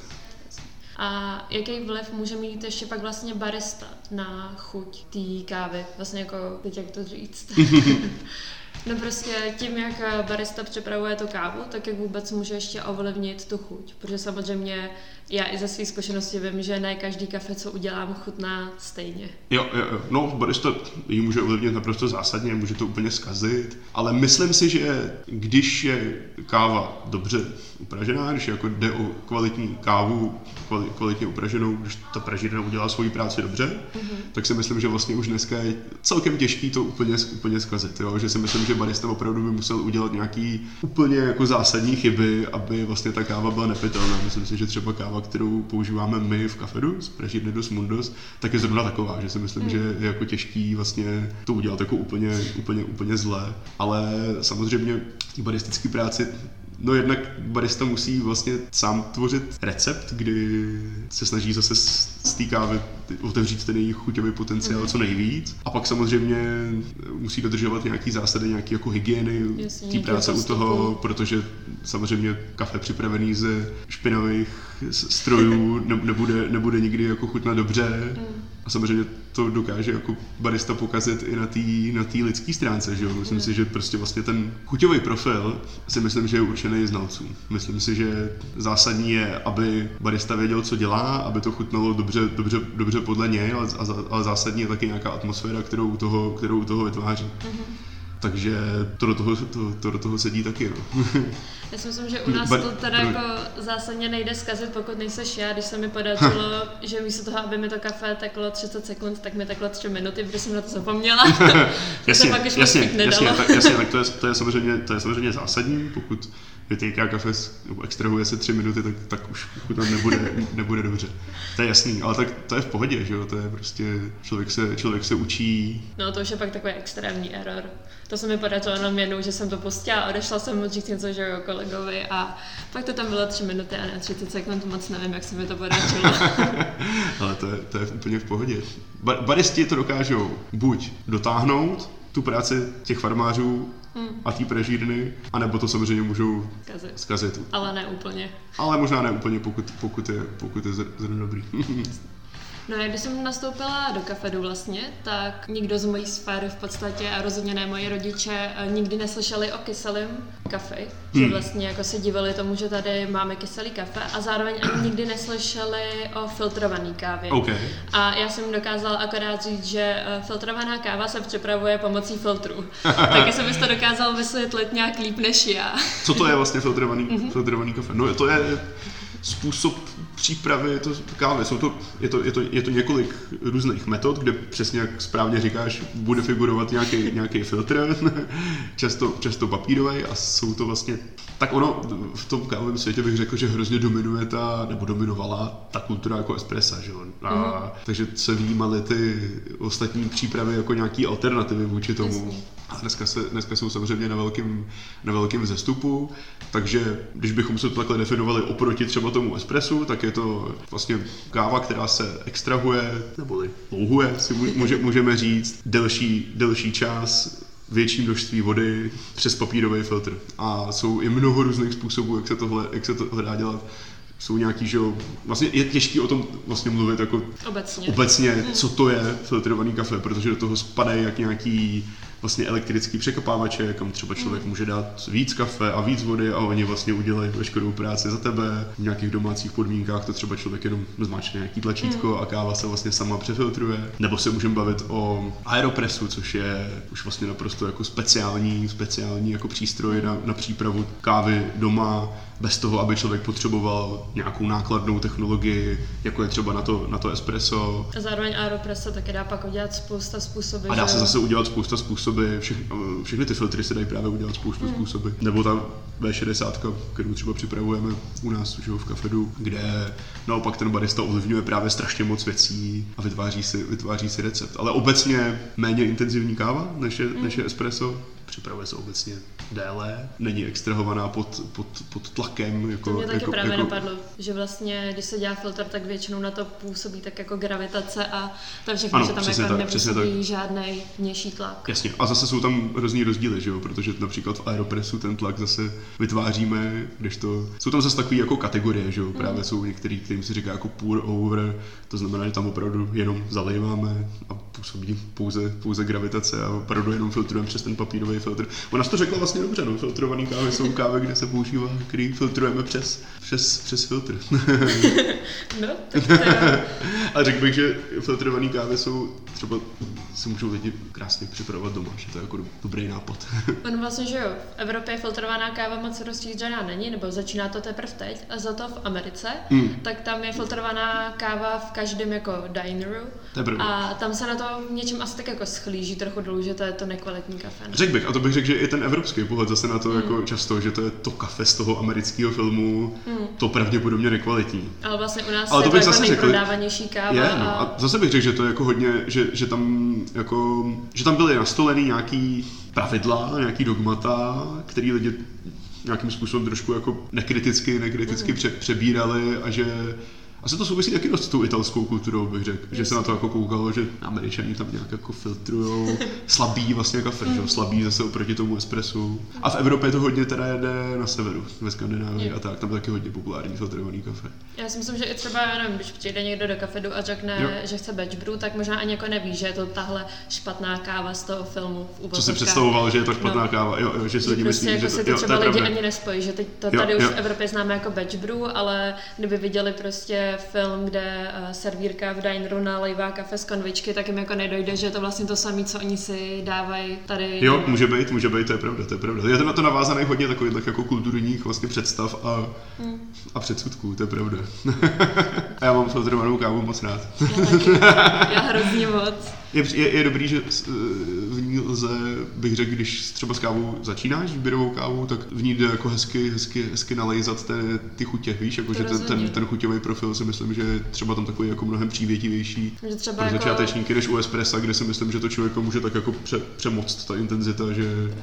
A jaký vliv může mít ještě pak vlastně barista na chuť té kávy? Vlastně jako, teď jak to říct. No prostě tím, jak barista připravuje tu kávu, tak jak vůbec může ještě ovlivnit tu chuť. Protože samozřejmě já i ze své zkušenosti vím, že ne každý kafe, co udělám, chutná stejně. Jo, jo, jo. No, barista ji může ovlivnit naprosto zásadně, může to úplně zkazit, ale myslím si, že když je káva dobře upražená, když jako jde o kvalitní kávu, kvalitně upraženou, když ta pražírna udělá svoji práci dobře, mm-hmm. tak si myslím, že vlastně už dneska je celkem těžký to úplně, úplně zkazit. Jo? Že si myslím, že barista opravdu by musel udělat nějaký úplně jako zásadní chyby, aby vlastně ta káva byla nepitelná. Myslím si, že třeba káva, kterou používáme my v kafedu z pražírny dos Mundos, tak je zrovna taková, že si myslím, mm. že je jako těžký vlastně to udělat jako úplně, úplně, úplně zlé. Ale samozřejmě v baristické práci No jednak barista musí vlastně sám tvořit recept, kdy se snaží zase z té kávy otevřít ten jejich chuťový potenciál co nejvíc. A pak samozřejmě musí dodržovat nějaký zásady, nějaký jako hygieny té práce u toho, protože samozřejmě kafe připravený ze špinavých strojů ne, nebude, nebude nikdy jako chutnat dobře. A samozřejmě to dokáže jako barista pokazit i na té na tý lidské stránce, že jo? Myslím si, že prostě vlastně ten chuťový profil si myslím, že je určený znalcům. Myslím si, že zásadní je, aby barista věděl, co dělá, aby to chutnalo dobře, dobře, dobře podle něj, ale, ale zásadní je taky nějaká atmosféra, kterou u toho, kterou u toho vytváří. Takže to do toho, to, to do toho sedí taky. No. Já si myslím, že u nás to teda jako zásadně nejde zkazit, pokud nejseš já, když se mi podařilo, že místo toho, aby mi to kafe teklo 30 sekund, tak mi teklo 3 minuty, protože jsem na to zapomněla. to se pak jasně, jasně, tak, jasně, tak to je, to je, samozřejmě, to je samozřejmě zásadní, pokud vytýká kafe extrahuje se tři minuty, tak, tak už chutnat nebude, nebude dobře. To je jasný, ale tak to je v pohodě, že jo, to je prostě, člověk se, člověk se učí, No to už je pak takový extrémní error. To se mi podařilo jenom jednou, že jsem to pustila odešla jsem říct něco že jo, kolegovi a pak to tam bylo 3 minuty a ne 30 sekund, moc nevím, jak se mi to podařilo. ale to je, to je úplně v pohodě. Ba- baristi to dokážou buď dotáhnout, tu práci těch farmářů a té prežírny, anebo to samozřejmě můžou Kazit. zkazit. Ale ne úplně. Ale možná ne úplně, pokud, pokud je, pokud je zr- zrno dobrý. No a když jsem nastoupila do kafedu vlastně, tak nikdo z mojí sféry v podstatě a rozhodně ne moji rodiče eh, nikdy neslyšeli o kyselém kafe, že Hmm. vlastně jako se divili tomu, že tady máme kyselý kafe a zároveň ani nikdy neslyšeli o filtrovaný kávě. OK. A já jsem dokázala akorát říct, že eh, filtrovaná káva se připravuje pomocí filtru. Taky jsem to dokázal vysvětlit nějak líp než já. Co to je vlastně filtrovaný, filtrovaný kafe? No to je způsob přípravy to kávy. Jsou to, je, to, je, to, je to několik různých metod, kde přesně jak správně říkáš, bude figurovat nějaký, nějaký filtr, často, často papírový a jsou to vlastně... Tak ono v tom kávovém světě bych řekl, že hrozně dominuje ta, nebo dominovala ta kultura jako espressa, že jo? A, Takže se vnímaly ty ostatní přípravy jako nějaký alternativy vůči tomu. Jasně. A dneska, se, dneska jsou samozřejmě na velkém, na velkém vzestupu, takže když bychom se to takhle definovali oproti třeba tomu espressu, tak je to vlastně káva, která se extrahuje, neboli louhuje, si může, můžeme říct, delší, delší čas, větší množství vody přes papírový filtr. A jsou i mnoho různých způsobů, jak se, tohle, jak se to dá dělat. Jsou nějaký, že jo, vlastně je těžké o tom vlastně mluvit jako Obecně. obecně, co to je filtrovaný kafe, protože do toho spadají jak nějaký vlastně elektrický překopávače, kam třeba člověk může dát víc kafe a víc vody a oni vlastně udělají veškerou práci za tebe. V nějakých domácích podmínkách to třeba člověk jenom zmáčkne nějaký tlačítko a káva se vlastně sama přefiltruje. Nebo se můžeme bavit o aeropressu, což je už vlastně naprosto jako speciální, speciální jako přístroj na, na přípravu kávy doma, bez toho, aby člověk potřeboval nějakou nákladnou technologii, jako je třeba na to, na to espresso. A zároveň Aeropress se taky dá pak udělat spousta způsoby. A dá že se zase udělat spousta způsoby, všech, všechny ty filtry se dají právě udělat spoustu Hmm. způsoby. Nebo ta V60, kterou třeba připravujeme u nás že jo, v kafedu, kde naopak ten barista ovlivňuje právě strašně moc věcí a vytváří si, vytváří si recept. Ale obecně méně intenzivní káva než je, Hmm. než je espresso. Připravuje se obecně déle, není extrahovaná pod, pod, pod tlakem. Jako, To mě taky jako, právě jako, napadlo, že vlastně, když se dělá filtr, tak většinou na to působí tak jako gravitace a to je všechno, Ano, že tam jako tak, nepůsobí žádný vnější tlak. Jasně, a zase jsou tam různý rozdíly, že jo? protože například v Aeropressu ten tlak zase vytváříme, když to... Jsou tam zase takové jako kategorie, že jo? právě jsou některý, kterým se říká jako pour over, to znamená, že tam opravdu jenom zalejváme a působí pouze, pouze gravitace a opravdu jenom filtrujeme přes ten papírový filtr. Ona jsi to řekla vlastně dobře, no, filtrovaný kávy jsou kávy, kde se používá, který filtrujeme přes, přes, přes filtr. No, tak A řekl bych, že filtrované kávy jsou třeba si můžou lidi krásně připravovat doma, že to je jako do- dobrý nápad. on vlastně, že jo, v Evropě filtrovaná káva moc rozšířená není, nebo začíná to teprve teď, a za to v Americe, Hmm. tak tam je filtrovaná káva v každém jako dineru a tam se na to v něčem asi tak jako schlíží trochu dolů, že to je to nekvalitní kafe. no. Řekl bych, a to bych řekl, že i ten evropský pohled zase na to jako často, že to je to kafe z toho amerického filmu, to pravděpodobně nekvalitní. Ale vlastně u nás Ale je to to bych jako zase řekl- nejprodávanější káva Je, a... no, a zase bych řekl, že to je jako hodně, že, že tam jako, že tam byly nastolený nějaký pravidla, nějaký dogmata, který lidi nějakým způsobem trošku jako nekriticky, nekriticky pře, přebírali a že Asi to souvisí taky dost s tou italskou kulturou, bych řekl, že se na to jako koukalo, že američani tam nějak jako filtrujou slabý vlastně kafe, mm. že? slabý zase oproti tomu espressu. A v Evropě to hodně teda jede na severu, ve Skandinávii a tak, tam taky hodně populární filtrovaný kafe. Já si myslím, že i třeba, já nevím, když přijde někdo do kafedu a řekne, jo. že chce batch brew, tak možná ani jako neví, že je to tahle špatná káva z toho filmu. V Co si představoval, že je to špatná no. káva, jo, jo, že si lidi prostě myslí, jako že to, to, jo, třeba to lidi ani nespojí, že teď to tady jo, už jo. v Evropě známe jako batch brew, ale kdyby viděli prostě film, kde uh, servírka v dineru nalejvá kafe z konvičky, tak jim jako nedojde, že je to vlastně to samé, co oni si dávají tady. Jo, může být, může být, to je pravda, to je pravda. Je to na to navázané hodně takových jako kulturních vlastně představ a, hmm. a předsudků, to je pravda. a já mám filtrovanou kávu moc rád. já, taky. já hrozně moc. Je, je, je dobrý, že v ní lze, bych řekl, když třeba s kávou začínáš, výběrovou kávu, tak v ní jde jako hezky, hezky, hezky nalejzat ty, ty chutě, víš, jako že ten, ten, ten chuťový profil si myslím, že je třeba tam takový jako mnohem přívětivější. Že třeba pro jako... začátečníky než u espressa, kde si myslím, že to člověk může tak jako pře, přemoct ta intenzita, že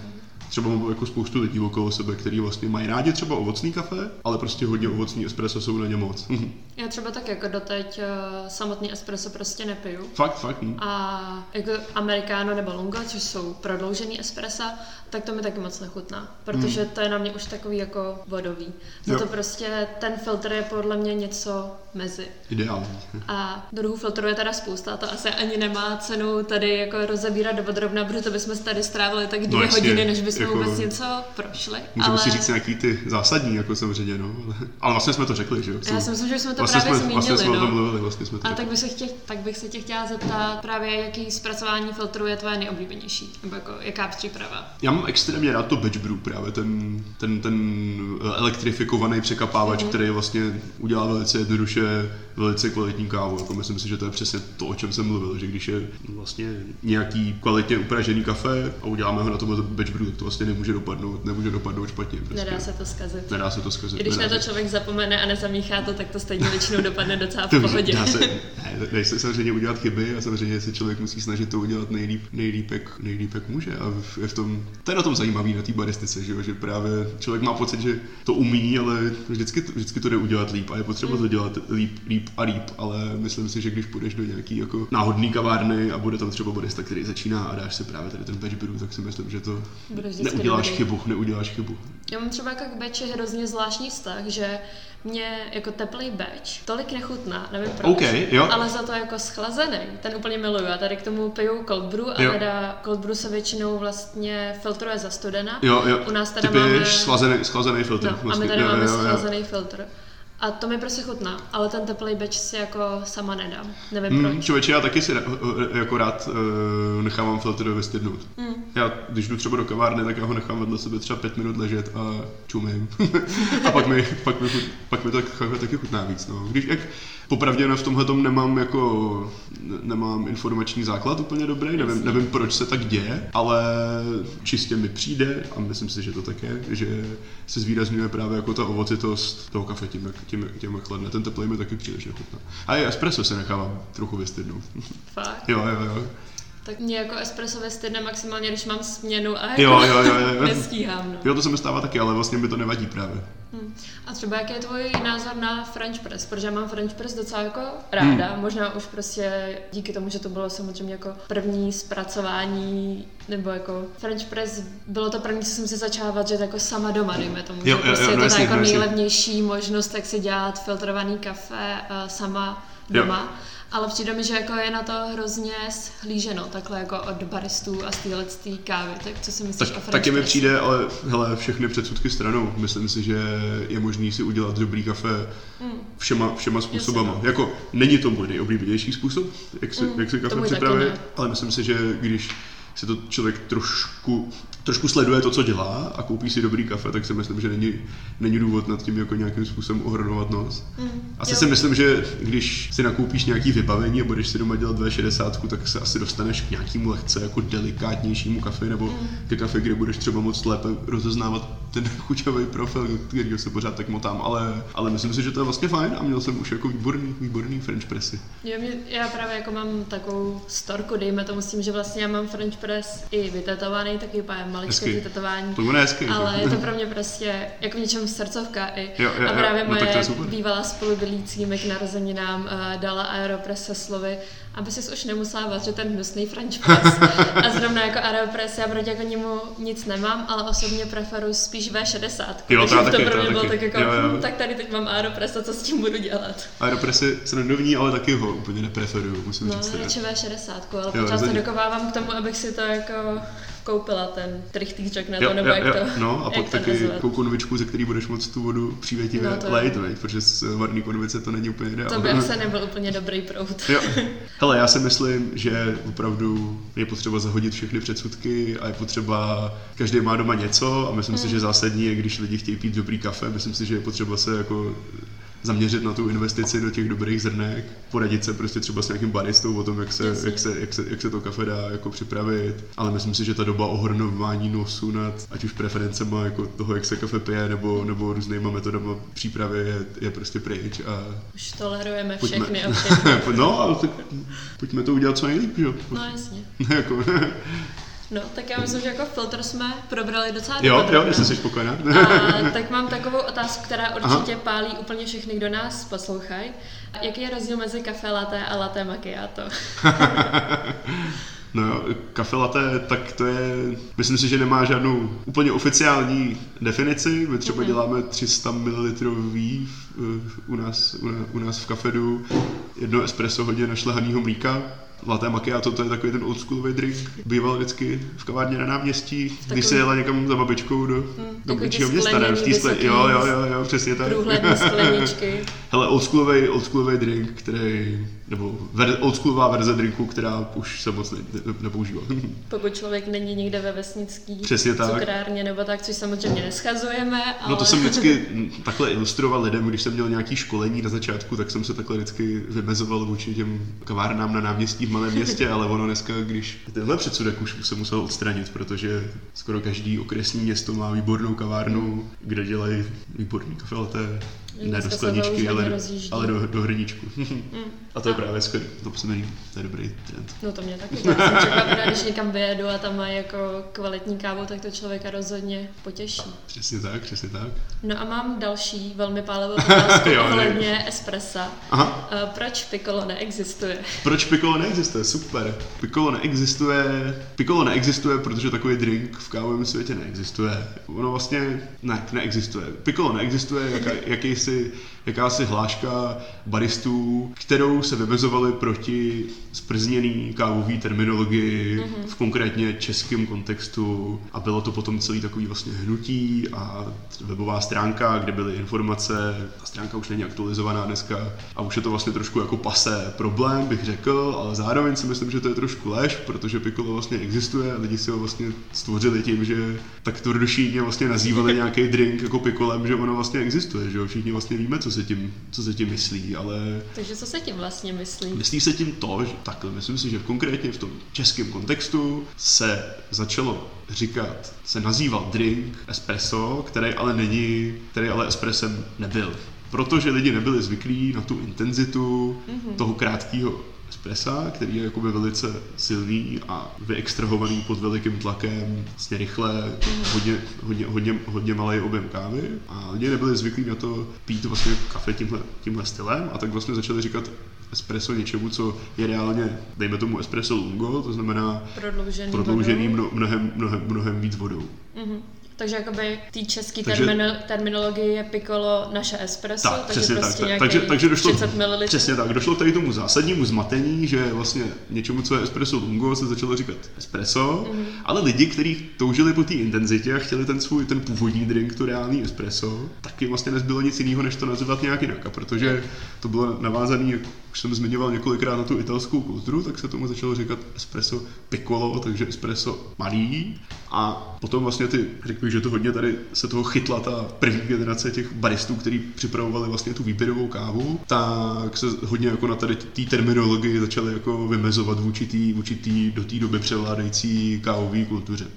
třeba mám jako spoustu lidí okolo sebe, kteří vlastně mají rádi třeba ovocný kafe, ale prostě hodně ovocný espresso jsou na ně moc. Já třeba tak jako doteď uh, samotný espresso prostě nepiju. Fakt, fakt. Hm. A jako americano nebo lungo, což jsou prodloužený espressa, tak to mi taky moc nechutná, protože hmm. to je na mě už takový jako vodový. Za to prostě ten filtr je podle mě něco mezi. Ideální. A druhů filtrů je teda spousta, to asi ani nemá cenu tady jako rozebírat do podrobna, protože bychom tady strávili tak dvě no, hodiny, než bychom jako, vůbec něco prošli. Můžeme ale... si říct nějaký ty zásadní, jako samozřejmě, no. Ale vlastně jsme to řekli, že jo? Já si myslím, že jsme to vlastně právě jsme, zmínili, vlastně jsme no. mluvili, vlastně jsme to A tak bych, se chtěl, tak bych se tě chtěla zeptat právě, jaký zpracování filtru je tvoje nejoblíbenější, nebo jako jaká příprava? Já mám extrémně rád to batch brew, právě ten, ten, ten elektrifikovaný překapávač, mm-hmm. který vlastně udělá velice jednoduše velice kvalitní kávu. Jako myslím si, že to je přesně to, o čem jsem mluvil, že když je vlastně nějaký kvalitně upražený kafe a uděláme ho na tom batch brew, tak to vlastně nemůže dopadnout, nemůže dopadnout špatně. Prostě. Nedá se to zkazit. Nedá se to zkazit. Když na to člověk zapomene a nezamíchá to, tak to stejně většinou dopadne docela v pohodě. Dá se, ne, dá se samozřejmě udělat chyby a samozřejmě se člověk musí snažit to udělat nejlíp, nejlíp, jak, nejlíp jak může. A je v tom, to je na tom zajímavý na té baristice, že, že právě člověk má pocit, že to umí, ale vždycky, vždycky to jde udělat líp a je potřeba to dělat líp, líp a líp, ale myslím si, že když půjdeš do nějaký jako náhodný kavárny a bude tam třeba barista, který začíná a dáš si právě tady ten batch brew, tak si myslím, že to neuděláš dobrý. chybu, neuděláš chybu. Já mám třeba jako k batchi hrozně zvláštní vztah, že mě jako teplý batch tolik nechutná, nevím proč, okay, jo. ale za to jako schlazený, ten úplně miluju. A tady k tomu piju cold brew a jo. teda cold brew se většinou vlastně filtruje za studena. Jo, jo. U nás teda Ty máme... schlazený, schlazený filtr. No, vlastně. a my tady jo, máme jo, jo. schlazený filtr. A to mi prostě chutná, ale ten teplý beč si jako sama nedám. Nevím mm, proč. Člověče, já taky si jako rád uh, nechávám filtr vystydnout. Mm. Já, když jdu třeba do kavárny, tak já ho nechám vedle sebe třeba pět minut ležet a čumím. a pak mi, pak mi, pak mi to taky chutná víc. No. Když, jak, Popravdě v tomhle tom nemám jako, nemám informační základ úplně dobrý, nevím, nevím, proč se tak děje, ale čistě mi přijde, a myslím si, že to tak je, že se zvýrazňuje právě jako ta ovocitost toho kafe tím, jak, tím, tím jak chladne. Ten teplý mi taky příliš nechutná. A i espresso se nechávám trochu vystydnout. Fakt? jo, jo, jo. Tak mě jako espresso vystydne maximálně, když mám směnu a jako jo, jo, jo, jo. nestíhám. No. Jo, to se mi stává taky, ale vlastně mi to nevadí právě. Hmm. A třeba jaký je tvůj názor na French press? Protože já mám French press docela jako ráda, hmm. možná už prostě díky tomu, že to bylo samozřejmě jako první zpracování, nebo jako French press bylo to první, co jsem si začala vařit jako sama doma, dejme tomu, jo, že jo, prostě jo, je to jasný, jako no, nejlevnější možnost, jak si dělat filtrovaný kafe uh, sama doma. Jo ale přijde mi, že jako je na to hrozně hlíženo, takhle jako od baristů a z téhle kávy. Tak co si myslíš tak, o French Taky mi přijde, ale hele, všechny předsudky stranou. Myslím si, že je možný si udělat dobrý kafe mm. všema, všema způsobama. Jasně. No. Jako není to můj nejoblíbenější způsob, jak si, mm, jak si kafe připravit, ale myslím si, že když si to člověk trošku trošku sleduje to, co dělá a koupí si dobrý kafe, tak si myslím, že není, není důvod nad tím jako nějakým způsobem ohrodovat nos. Mm, asi jo. si myslím, že když si nakoupíš nějaký vybavení a budeš si doma dělat 260, tak se asi dostaneš k nějakému lehce jako delikátnějšímu kafe nebo mm. ke kafe, kde budeš třeba moc lépe rozeznávat ten chuťový profil, který se pořád tak motám, ale, ale myslím si, že to je vlastně fajn a měl jsem už jako výborný, výborný French pressy. Jo, mě, já právě jako mám takovou storku, dejme tomu s tím, že vlastně já mám French press i vytetovaný, taky úplně maličké Hezky. tetování. To bude hezky. Ale je to pro mě prostě jako v něčem srdcovka i. Jo, jo, a jo, právě no tak to moje bývalá spolubydlící mi k narozeninám uh, dala Aeropress se slovy, aby si už nemusela vařit ten hnusný French press. a zrovna jako Aeropress, já proti jako němu nic nemám, ale osobně preferuji spíš V60. Jo, takže to taky, pro mě bylo tak jako, Jo, jo. hm, tak tady teď mám Aeropress a co s tím budu dělat? Aeropressy srandovní, ale taky ho úplně nepreferuju, musím No, říct. radši V60, ale Jo, pořád se dokovávám k tomu, abych si to jako koupila, ten trichtýřek na to, Jo, nebo jo, jak jo, to, no a pak taky takovou konvičku, ze který budeš moc tu vodu přívětivě No, lejt, veď, protože z varný konvice to není úplně ideální. To by asi nebyl úplně dobrý proud. Jo. Hele, já si myslím, že opravdu je potřeba zahodit všechny předsudky a je potřeba, každý má doma něco a myslím si, že zásadní je, když lidi chtějí pít dobrý kafe, myslím si, že je potřeba se jako zaměřit na tu investici do těch dobrých zrnek, poradit se prostě třeba s nějakým baristou o tom, jak se, Jasně. jak se, jak se, jak se to kafe dá jako připravit, ale myslím si, že ta doba ohrnování nosu nad ať už preferencema jako toho, jak se kafe pije, nebo, nebo různýma metodama přípravy je, je prostě pryč a Už tolerujeme Pojďme. všechny no, ale tak pojďme to udělat co nejlíp, jo? No jasně. jako, No, tak já myslím, že jako filtr jsme probrali docela jo, jo, dopodrobna. jestli jsi spokojená. A tak mám takovou otázku, která určitě Aha. pálí úplně všechny, kdo nás poslouchají. Jaký je rozdíl mezi kafe latte a latte macchiato? No jo, kafe latte, tak to je, myslím si, že nemá žádnou úplně oficiální definici. My třeba Mhm. děláme 300 ml u nás, u, nás, u nás v kafedu, jedno espresso hodně našlehanýho mlíka. Latte macchiato, to je takový ten oldschoolový drink. Býval vždycky v kavárně na náměstí, když Takový- se jela někam za babičkou do, do takový menšího města, ne? V té skle... Jo, jo, jo, jo, přesně tak. Průhledné skleničky. Hele, oldschoolový, oldschoolový drink, který, nebo ver, oldschoolová verze drinku, která už se moc ne, ne, nepoužívá. Pokud člověk není někde ve vesnický Přesně tak. cukrárně nebo tak, což samozřejmě neschazujeme, ale... No to jsem vždycky takhle ilustroval lidem, když jsem měl nějaký školení na začátku, tak jsem se takhle vždycky vymezoval vůči těm kavárnám na náměstí v malém městě, ale ono dneska, když tenhle předsudek už se musel odstranit, protože skoro každý okresní město má výbornou kavárnu, kde dělají výborný kafe latte, ne do skleničky, ale, ale do, do hrníčku. A to je právě skvělé, to se mi to je dobrý trend. No to mě taky. Já jsem překvapená, když někam vyjedu a tam mají jako kvalitní kávu, tak to člověka rozhodně potěší. Přesně tak, přesně tak. No a mám další velmi pálivou otázku ohledně espressa. Aha, Uh, proč piccolo neexistuje? Proč Piccolo neexistuje? Super. Piccolo neexistuje, Piccolo neexistuje, protože takový drink v kávovém světě neexistuje. Ono vlastně ne, neexistuje. Piccolo neexistuje, jaká, jakýsi, jakási hláška baristů, kterou se vymezovali proti sprzněný kávový terminologii mm-hmm. v konkrétně českém kontextu. A bylo to potom celý takový vlastně hnutí a webová stránka, kde byly informace, ta stránka už není aktualizovaná dneska a už je to vlastně trošku jako pasé problém, bych řekl, ale zároveň si myslím, že to je trošku lež, protože Piccolo vlastně existuje a lidi si ho vlastně stvořili tím, že tak tvrdošíně vlastně nazývali nějaký drink jako pikolem, že ono vlastně existuje, že jo, všichni vlastně víme, co se tím, co se tím myslí, ale Takže co se tím vlastně myslí? Myslí se tím to, že takhle, myslím si, že konkrétně v tom českém kontextu se začalo říkat, se nazýval drink espresso, který ale není, který ale espressem nebyl. Protože lidi nebyli zvyklí na tu intenzitu mm-hmm. toho krátkého espressa, který je jakoby velice silný a vyextrahovaný pod velikým tlakem, vlastně rychle, hodně, hodně, hodně, hodně malý objem kávy a lidi nebyli zvyklí na to pít vlastně kafe tímhle, tímhle stylem a tak vlastně začali říkat espresso něčemu, co je reálně, dejme tomu espresso lungo, to znamená Prodloužený, prodloužený mno, mnohem, mnohem, mnohem víc vodou. Mhm. Takže jakoby té české Takže- termino, terminologie je piccolo naše espresso, Tak, takže přesně prostě tak. nějaký Takže, takže došlo, 30 ml. přesně tak, došlo k tady tomu zásadnímu zmatení, že vlastně něčemu, co je espresso lungo, se začalo říkat espresso, Mhm. mm. ale lidi, kteří toužili po té intenzitě a chtěli ten svůj, ten původní drink, to reálný espresso, taky vlastně nezbylo nic jiného, než to nazývat nějak jinak. A protože to bylo navázané, už jsem zmiňoval několikrát na tu italskou kulturu, tak se tomu začalo říkat espresso piccolo, takže espresso malý. A potom vlastně ty, řekl bych, že to hodně tady se toho chytla ta první generace těch baristů, kteří připravovali vlastně tu výběrovou kávu, tak se hodně jako na tady té terminologii začali jako vymezovat vůči té vůči tý, do té doby převládající kávové kultuře.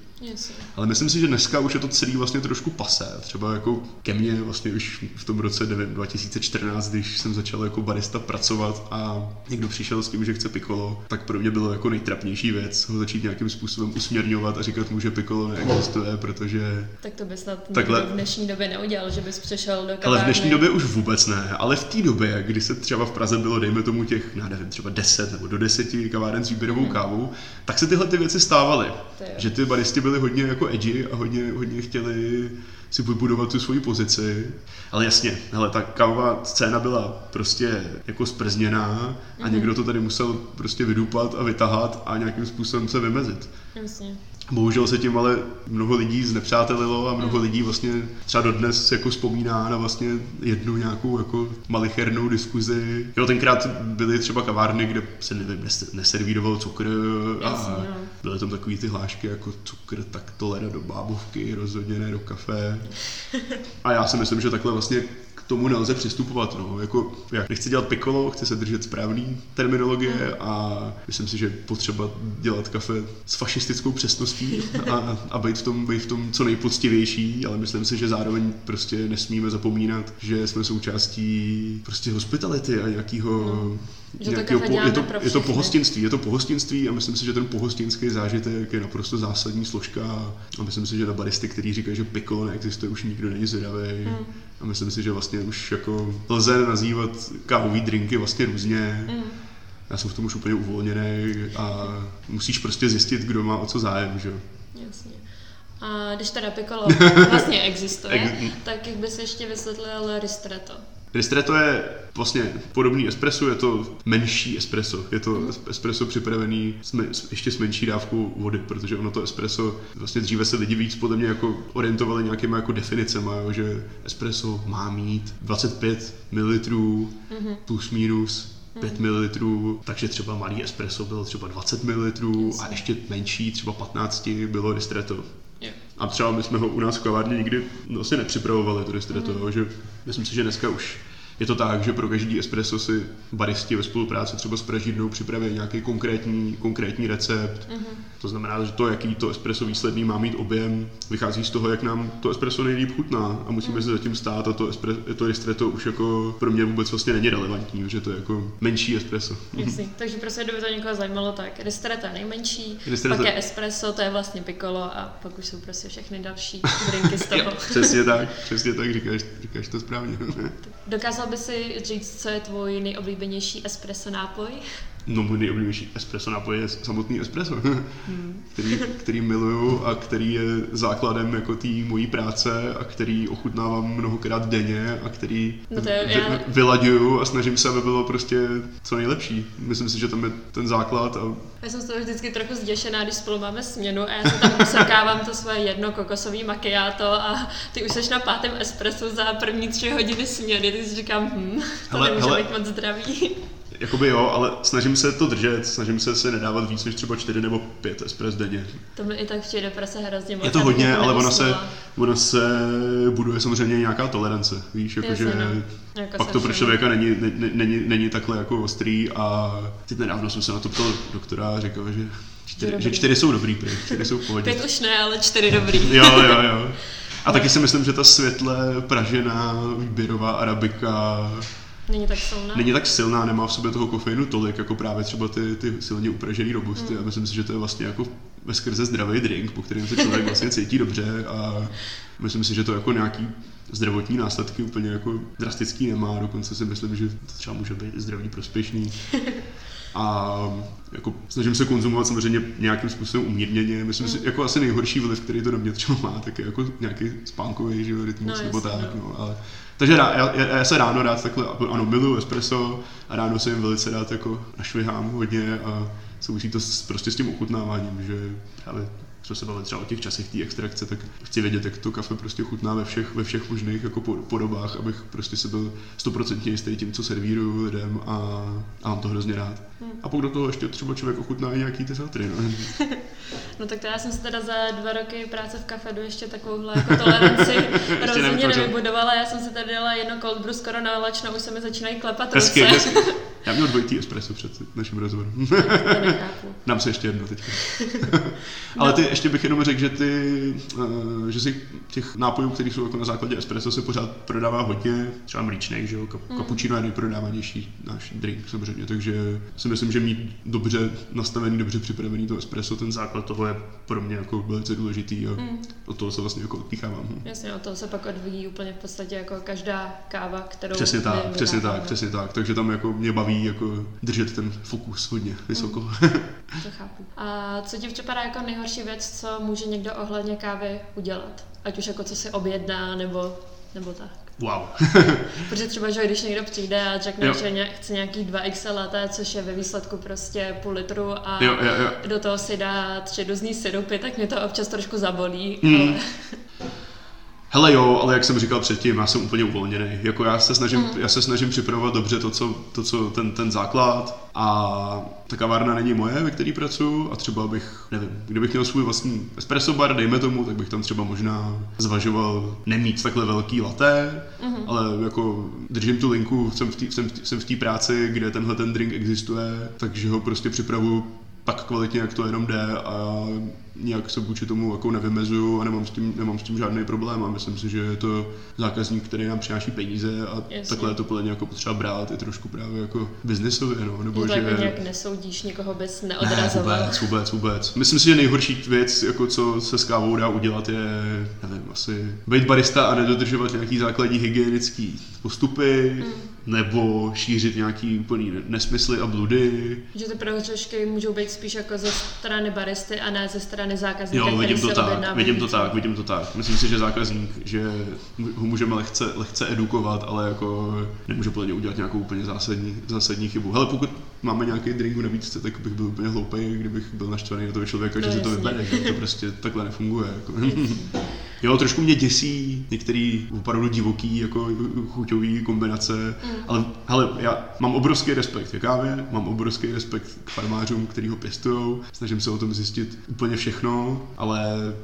Ale myslím si, že dneska už je to celý vlastně trošku pasé. Třeba jako ke mně vlastně už v tom roce 2014, když jsem začal jako barista pracovat a někdo přišel s tím, že chce pikolo, tak pro mě bylo jako nejtrapnější věc ho začít nějakým způsobem usměrňovat a říkat mu, že pikolo neexistuje, protože... Tak to by snad Takhle- v dnešní době neudělal, že bys přešel do kavárny. Ale v dnešní době už vůbec ne, ale v té době, kdy se třeba v Praze bylo, dejme tomu těch, já nevím, třeba 10 nebo do 10 kaváren s výběrovou kávou, tak se tyhle ty věci stávaly. Že ty baristi byli hodně jako edgy a hodně, hodně chtěli si vybudovat tu svoji pozici. Ale jasně, hele, ta kávová scéna byla prostě jako sprzněná a někdo to tady musel prostě vydupat a vytahat a nějakým způsobem se vymezit. Jasně. Bohužel se tím ale mnoho lidí znepřátelilo a mnoho lidí vlastně třeba dodnes jako vzpomíná na vlastně jednu nějakou jako malichernou diskuzi. Jo, tenkrát byly třeba kavárny, kde se nevím, nes- neservíroval cukr a Jasně, no. byly tam takový ty hlášky jako cukr, tak to leda do bábovky, rozhodně ne do kafe. A já si myslím, že takhle vlastně tomu nelze přistupovat. No. Jako, já nechci dělat pikolo, chci se držet správný terminologie a myslím si, že je potřeba dělat kafe s fašistickou přesností a, a být, v tom, být v tom co nejpoctivější, ale myslím si, že zároveň prostě nesmíme zapomínat, že jsme součástí prostě hospitality a nějakého Že to nějakého po, je, to, je to pohostinství, je to pohostinství a myslím si, že ten pohostinský zážitek je naprosto zásadní složka a myslím si, že na baristy, který říkají, že pikolo neexistuje, už nikdo není zvědavý Hmm. a myslím si, že vlastně už jako lze nazývat kávový drinky vlastně různě. Mm. Já jsem v tom už úplně uvolněný a musíš prostě zjistit, kdo má o co zájem, že? Jasně. A když teda pikolo vlastně existuje, Ex- tak jak bys ještě vysvětlil ristretto? Ristretto je vlastně podobný espresso, je to menší espresso. Je to Mhm. espresso připravený s, me, s, ještě s menší dávkou vody, protože ono to espresso, vlastně dříve se lidi víc podle mě jako orientovali nějakýma jako definicema, jo, že espresso má mít 25 ml Mhm. plus minus 5 ml, takže třeba malý espresso bylo třeba 20 ml a ještě menší, třeba 15 bylo ristretto. A třeba my jsme ho u nás v kavárně nikdy vlastně nepřipravovali, to ristretto, mm. že myslím si, že dneska už je to tak, že pro každý espresso si baristi ve spolupráci třeba s pražidnou připraví nějaký konkrétní, konkrétní recept. Mm-hmm. To znamená, že to, jaký to espresso výsledný má mít objem, vychází z toho, jak nám to espresso nejlíp chutná a musíme mm. se zatím stát a to, espre- to ristretto už jako pro mě vůbec vlastně není relevantní, že to je jako menší espresso. Jasně. Takže prostě, kdyby to někoho zajímalo, tak ristretto je nejmenší, Ristretto- pak je espresso, to je vlastně piccolo a pak už jsou prostě všechny další drinky z toho. Přesně tak, přesně tak, říkáš, říkáš to správně. Dokázal by si říct, co je tvůj nejoblíbenější espresso nápoj? No můj nejoblíbenější espresso nápoj je samotný espresso, který, který miluju a který je základem jako té mojí práce a který ochutnávám mnohokrát denně a který No to je- vy, já- vylaďuju a snažím se, aby bylo prostě co nejlepší. Myslím si, že tam je ten základ a Já jsem z toho vždycky trochu zděšená, když spolu máme směnu a já se tam usekávám to svoje jedno kokosový macchiato a ty už seš na pátém espresso za první tři hodiny směny, ty si říkám, hm, to Hele, nemůže hele. být moc zdravý. Jakoby jo, ale snažím se to držet, snažím se se nedávat víc než třeba čtyři nebo pět espres denně. To mi i tak přijde prase hrozně moc. Je to hodně, jako ale ona se, ona se buduje samozřejmě nějaká tolerance, víš, jakože no. Jako pak to pro člověka není, ne, ne- není, není takhle jako ostrý a teď nedávno jsem se na to ptal doktora a říkal, že čtyři, že čtyři jsou dobrý, prý, čtyři jsou v pohodě. Pět už ne, ale čtyři dobrý. Jo, jo, jo. A taky si myslím, že ta světle pražená výběrová arabika Není tak silná. není tak silná, nemá v sobě toho kofeinu tolik, jako právě třeba ty, ty silně upražený robusty. A myslím si, že to je vlastně jako veskrze zdravý drink, po kterém se člověk vlastně cítí dobře a myslím si, že to jako nějaký zdravotní následky úplně jako drastický nemá, dokonce si myslím, že to třeba může být zdraví prospěšný. A jako snažím se konzumovat samozřejmě nějakým způsobem umírněně. Myslím si, jako asi nejhorší vliv, který to na mě třeba má, tak je jako nějaký spánkový jo, rytmus No, nebo jasně, tak. no. No, ale, takže já, já, já, se ráno rád takhle, ano, miluju espresso a ráno se jim velice rád jako našvihám hodně a souvisí to s, prostě s tím ochutnáváním, že právě jsme se bavili třeba o těch časech té extrakce, tak chci vědět, jak to kafe prostě chutná ve všech, ve všech možných jako po- podobách, abych prostě se byl stoprocentně jistý tím, co servíruju lidem a, a mám to hrozně rád. A pokud do toho ještě třeba člověk ochutná i nějaký ty sátry, no. No tak to já jsem si teda za dva roky práce v kafedu ještě takovouhle jako toleranci rozhodně nevybudovala. Já jsem si tady dala jedno cold brew skoro na lečno, už se mi začínají klepat Hezky, ruce. hezky. Já měl dvojitý espresso před naším rozhovorem. Dám se ještě jedno teď. Ale ty, ještě bych jenom řekl, že ty, eh, že si těch nápojů, které jsou jako na základě espresso, se pořád prodává hodně, třeba mlíčnej, že jo, Kap- cappuccino je nejprodávanější náš drink samozřejmě, takže si myslím, že mít dobře nastavený, dobře připravený to espresso, ten základ toho je pro mě jako velice důležitý a od toho se vlastně jako odpíchávám. Jasně, od toho se pak odvíjí úplně v podstatě jako každá káva, kterou Přesně tak, přesně tak, přesně tak. Takže tam jako mě baví jako držet ten fokus hodně vysoko. To chápu. A co ti připadá jako nejhorší věc, co může někdo ohledně kávy udělat? Ať už jako co si objedná, nebo, nebo tak. wow. Protože třeba, že když někdo přijde a řekne, Jo. že chce nějaký 2XL latte, což je ve výsledku prostě půl litru a Jo, jo, jo. do toho si dá tři různý syrupy, tak mě to občas trošku zabolí. Mm. Ale... Hele jo, ale jak jsem říkal předtím, já jsem úplně uvolněný. Jako já se snažím, já se snažím připravovat dobře to, co, to, co ten, ten základ a ta kavárna není moje, ve který pracuji a třeba bych, nevím, kdybych měl svůj vlastní espresso bar, dejme tomu, tak bych tam třeba možná zvažoval nemít takhle velký latte, mm-hmm. ale jako držím tu linku, jsem v té jsem, v- jsem v té práci, kde tenhle ten drink existuje, takže ho prostě připravuju tak kvalitně, jak to jenom jde a nějak se vůči tomu jako nevymezuju a nemám s tím, nemám s tím žádný problém a myslím si, že je to zákazník, který nám přináší peníze a Jasně. takhle je to podle mě jako potřeba brát i trošku právě jako biznisově, no, nebo Že jako nějak nesoudíš, nikoho bys Ne, neodrazoval. vůbec, vůbec, vůbec. Myslím si, že nejhorší věc, jako co se s kávou dá udělat, je, nevím, asi být barista a nedodržovat nějaký základní hygienický postupy, Mm. nebo šířit nějaký úplný nesmysly a bludy. Že ty prohřešky můžou být spíš jako ze strany baristy a ne ze strany zákazníka, Jo, který vidím to tak, vidím to tak, vidím to tak. Myslím si, že zákazník, že ho můžeme lehce, lehce edukovat, ale jako nemůže podle mě udělat nějakou úplně zásadní, zásadní chybu. Hele, pokud máme nějaký drink v nabídce, tak bych byl úplně hloupý, kdybych byl naštvaný na toho člověka, No, že se to vybere, že to prostě takhle nefunguje. Jako. Jo, trošku mě děsí některý opravdu divoký, jako chuťový kombinace, mm. ale hele, já mám obrovský respekt ke kávě, mám obrovský respekt k farmářům, který ho pěstujou, snažím se o tom zjistit úplně všechno, ale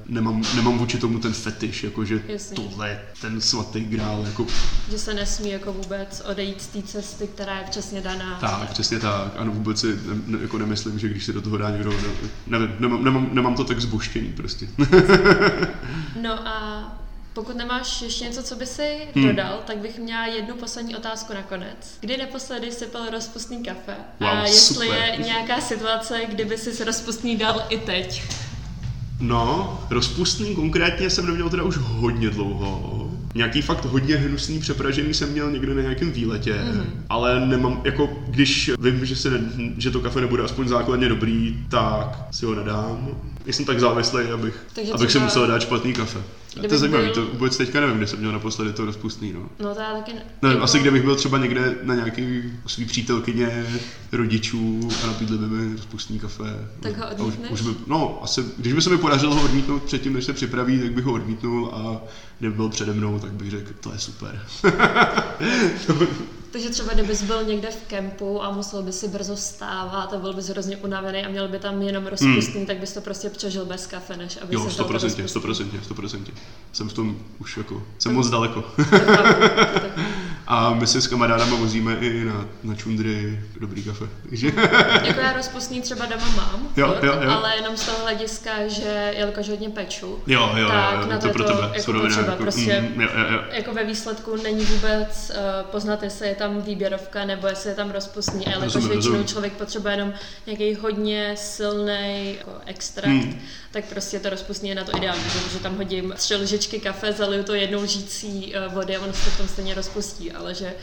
nemám, nemám vůči tomu ten fetiš, jako že Jasně. tohle je ten svatý grál, jako Že se nesmí jako vůbec odejít z té cesty, která je přesně daná. tak, přesně tak, ano, vůbec si ne, ne, jako nemyslím, že když se do toho dá někdo, ne, nevím, nemám, nemám, nemám to tak zboštěný prostě. No a pokud nemáš ještě něco, co by si Hmm. dodal, tak bych měla jednu poslední otázku nakonec. Kdy naposledy si pil rozpustný kafe? Wow, a jestli super. je nějaká situace, kdyby si rozpustný dal i teď? No, rozpustný konkrétně jsem neměl teda už hodně dlouho. Nějaký fakt hodně hnusný přepražený jsem měl někde na nějakém výletě, mm-hmm. ale nemám, jako když vím, že, se ne, že to kafe nebude aspoň základně dobrý, tak si ho nedám. Jsem tak závislý, abych, Takže abych si třeba- musel dát špatný kafe. A to Kdybych je zajímavý, byl- to vůbec teďka nevím, kdy jsem měl naposledy to rozpustný, no. No to já taky ne. Nevím, jako- asi kdybych byl třeba někde na nějaký svý přítelkyně, rodičů a nabídli by mi rozpustný kafe. Tak ho A už, odmítneš? už by, no, asi, když by se mi podařilo ho odmítnout předtím, než se připraví, tak bych ho odmítnul a kdyby byl přede mnou, tak bych řekl, to je super. Takže třeba kdybys byl někde v kempu a musel by si brzo vstávat a byl bys hrozně unavený a měl by tam jenom rozpustný, tak bys to prostě přežil bez kafe, než aby Hmm. Jo, se dal to 100%, rozpustný. 100%, 100%. Jsem v tom už jako, jsem moc daleko. Tak- A my si s kamarádama vozíme i na, na čundry dobrý kafe. Takže Jako já rozpustný třeba doma mám, Jo, furt, jo, jo. ale jenom z toho hlediska, že jelikož hodně peču, jo, jo, Tak jo, na jo, to to pro je to tebe. jako surovina, potřeba, jako, prostě- mm, jo, jo, jo. jako ve výsledku není vůbec uh, poznat, jestli je tam výběrovka nebo jestli je tam rozpustný, a jelikož Rozumím, většinou rozumím. člověk potřebuje jenom nějaký hodně silný jako extrakt, Hmm. Tak prostě to rozpustný je na to ideální, protože tam hodím tři lžičky kafe, zaliju to jednou lžící uh, vody a ono se to v tom stejně rozpustí, ale že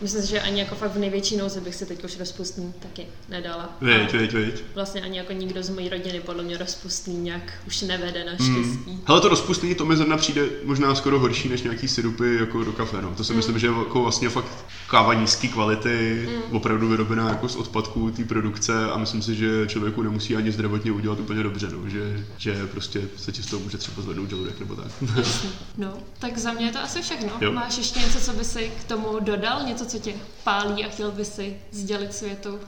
myslím si, že ani jako fakt v největší nouzi bych si teď už rozpustný taky nedala. Veď, veď, veď. Vlastně ani jako nikdo z mojí rodiny podle mě rozpustný nějak už nevede Hmm. naštěstí. Hele, to rozpustný, to mi zrovna přijde možná skoro horší než nějaký syrupy jako do kafe. No. To si myslím, že jako vlastně fakt káva nízké kvality, opravdu vyrobená jako z odpadků té produkce a myslím si, že člověku nemusí ani zdravotně udělat úplně dobře, no. že, že prostě se ti z toho může třeba zvednout žaludek nebo tak. No, tak za mě je to asi všechno. Jo. Máš ještě něco, co by si k tomu dodal? Něco, co tě pálí a chtěl by si sdělit světu?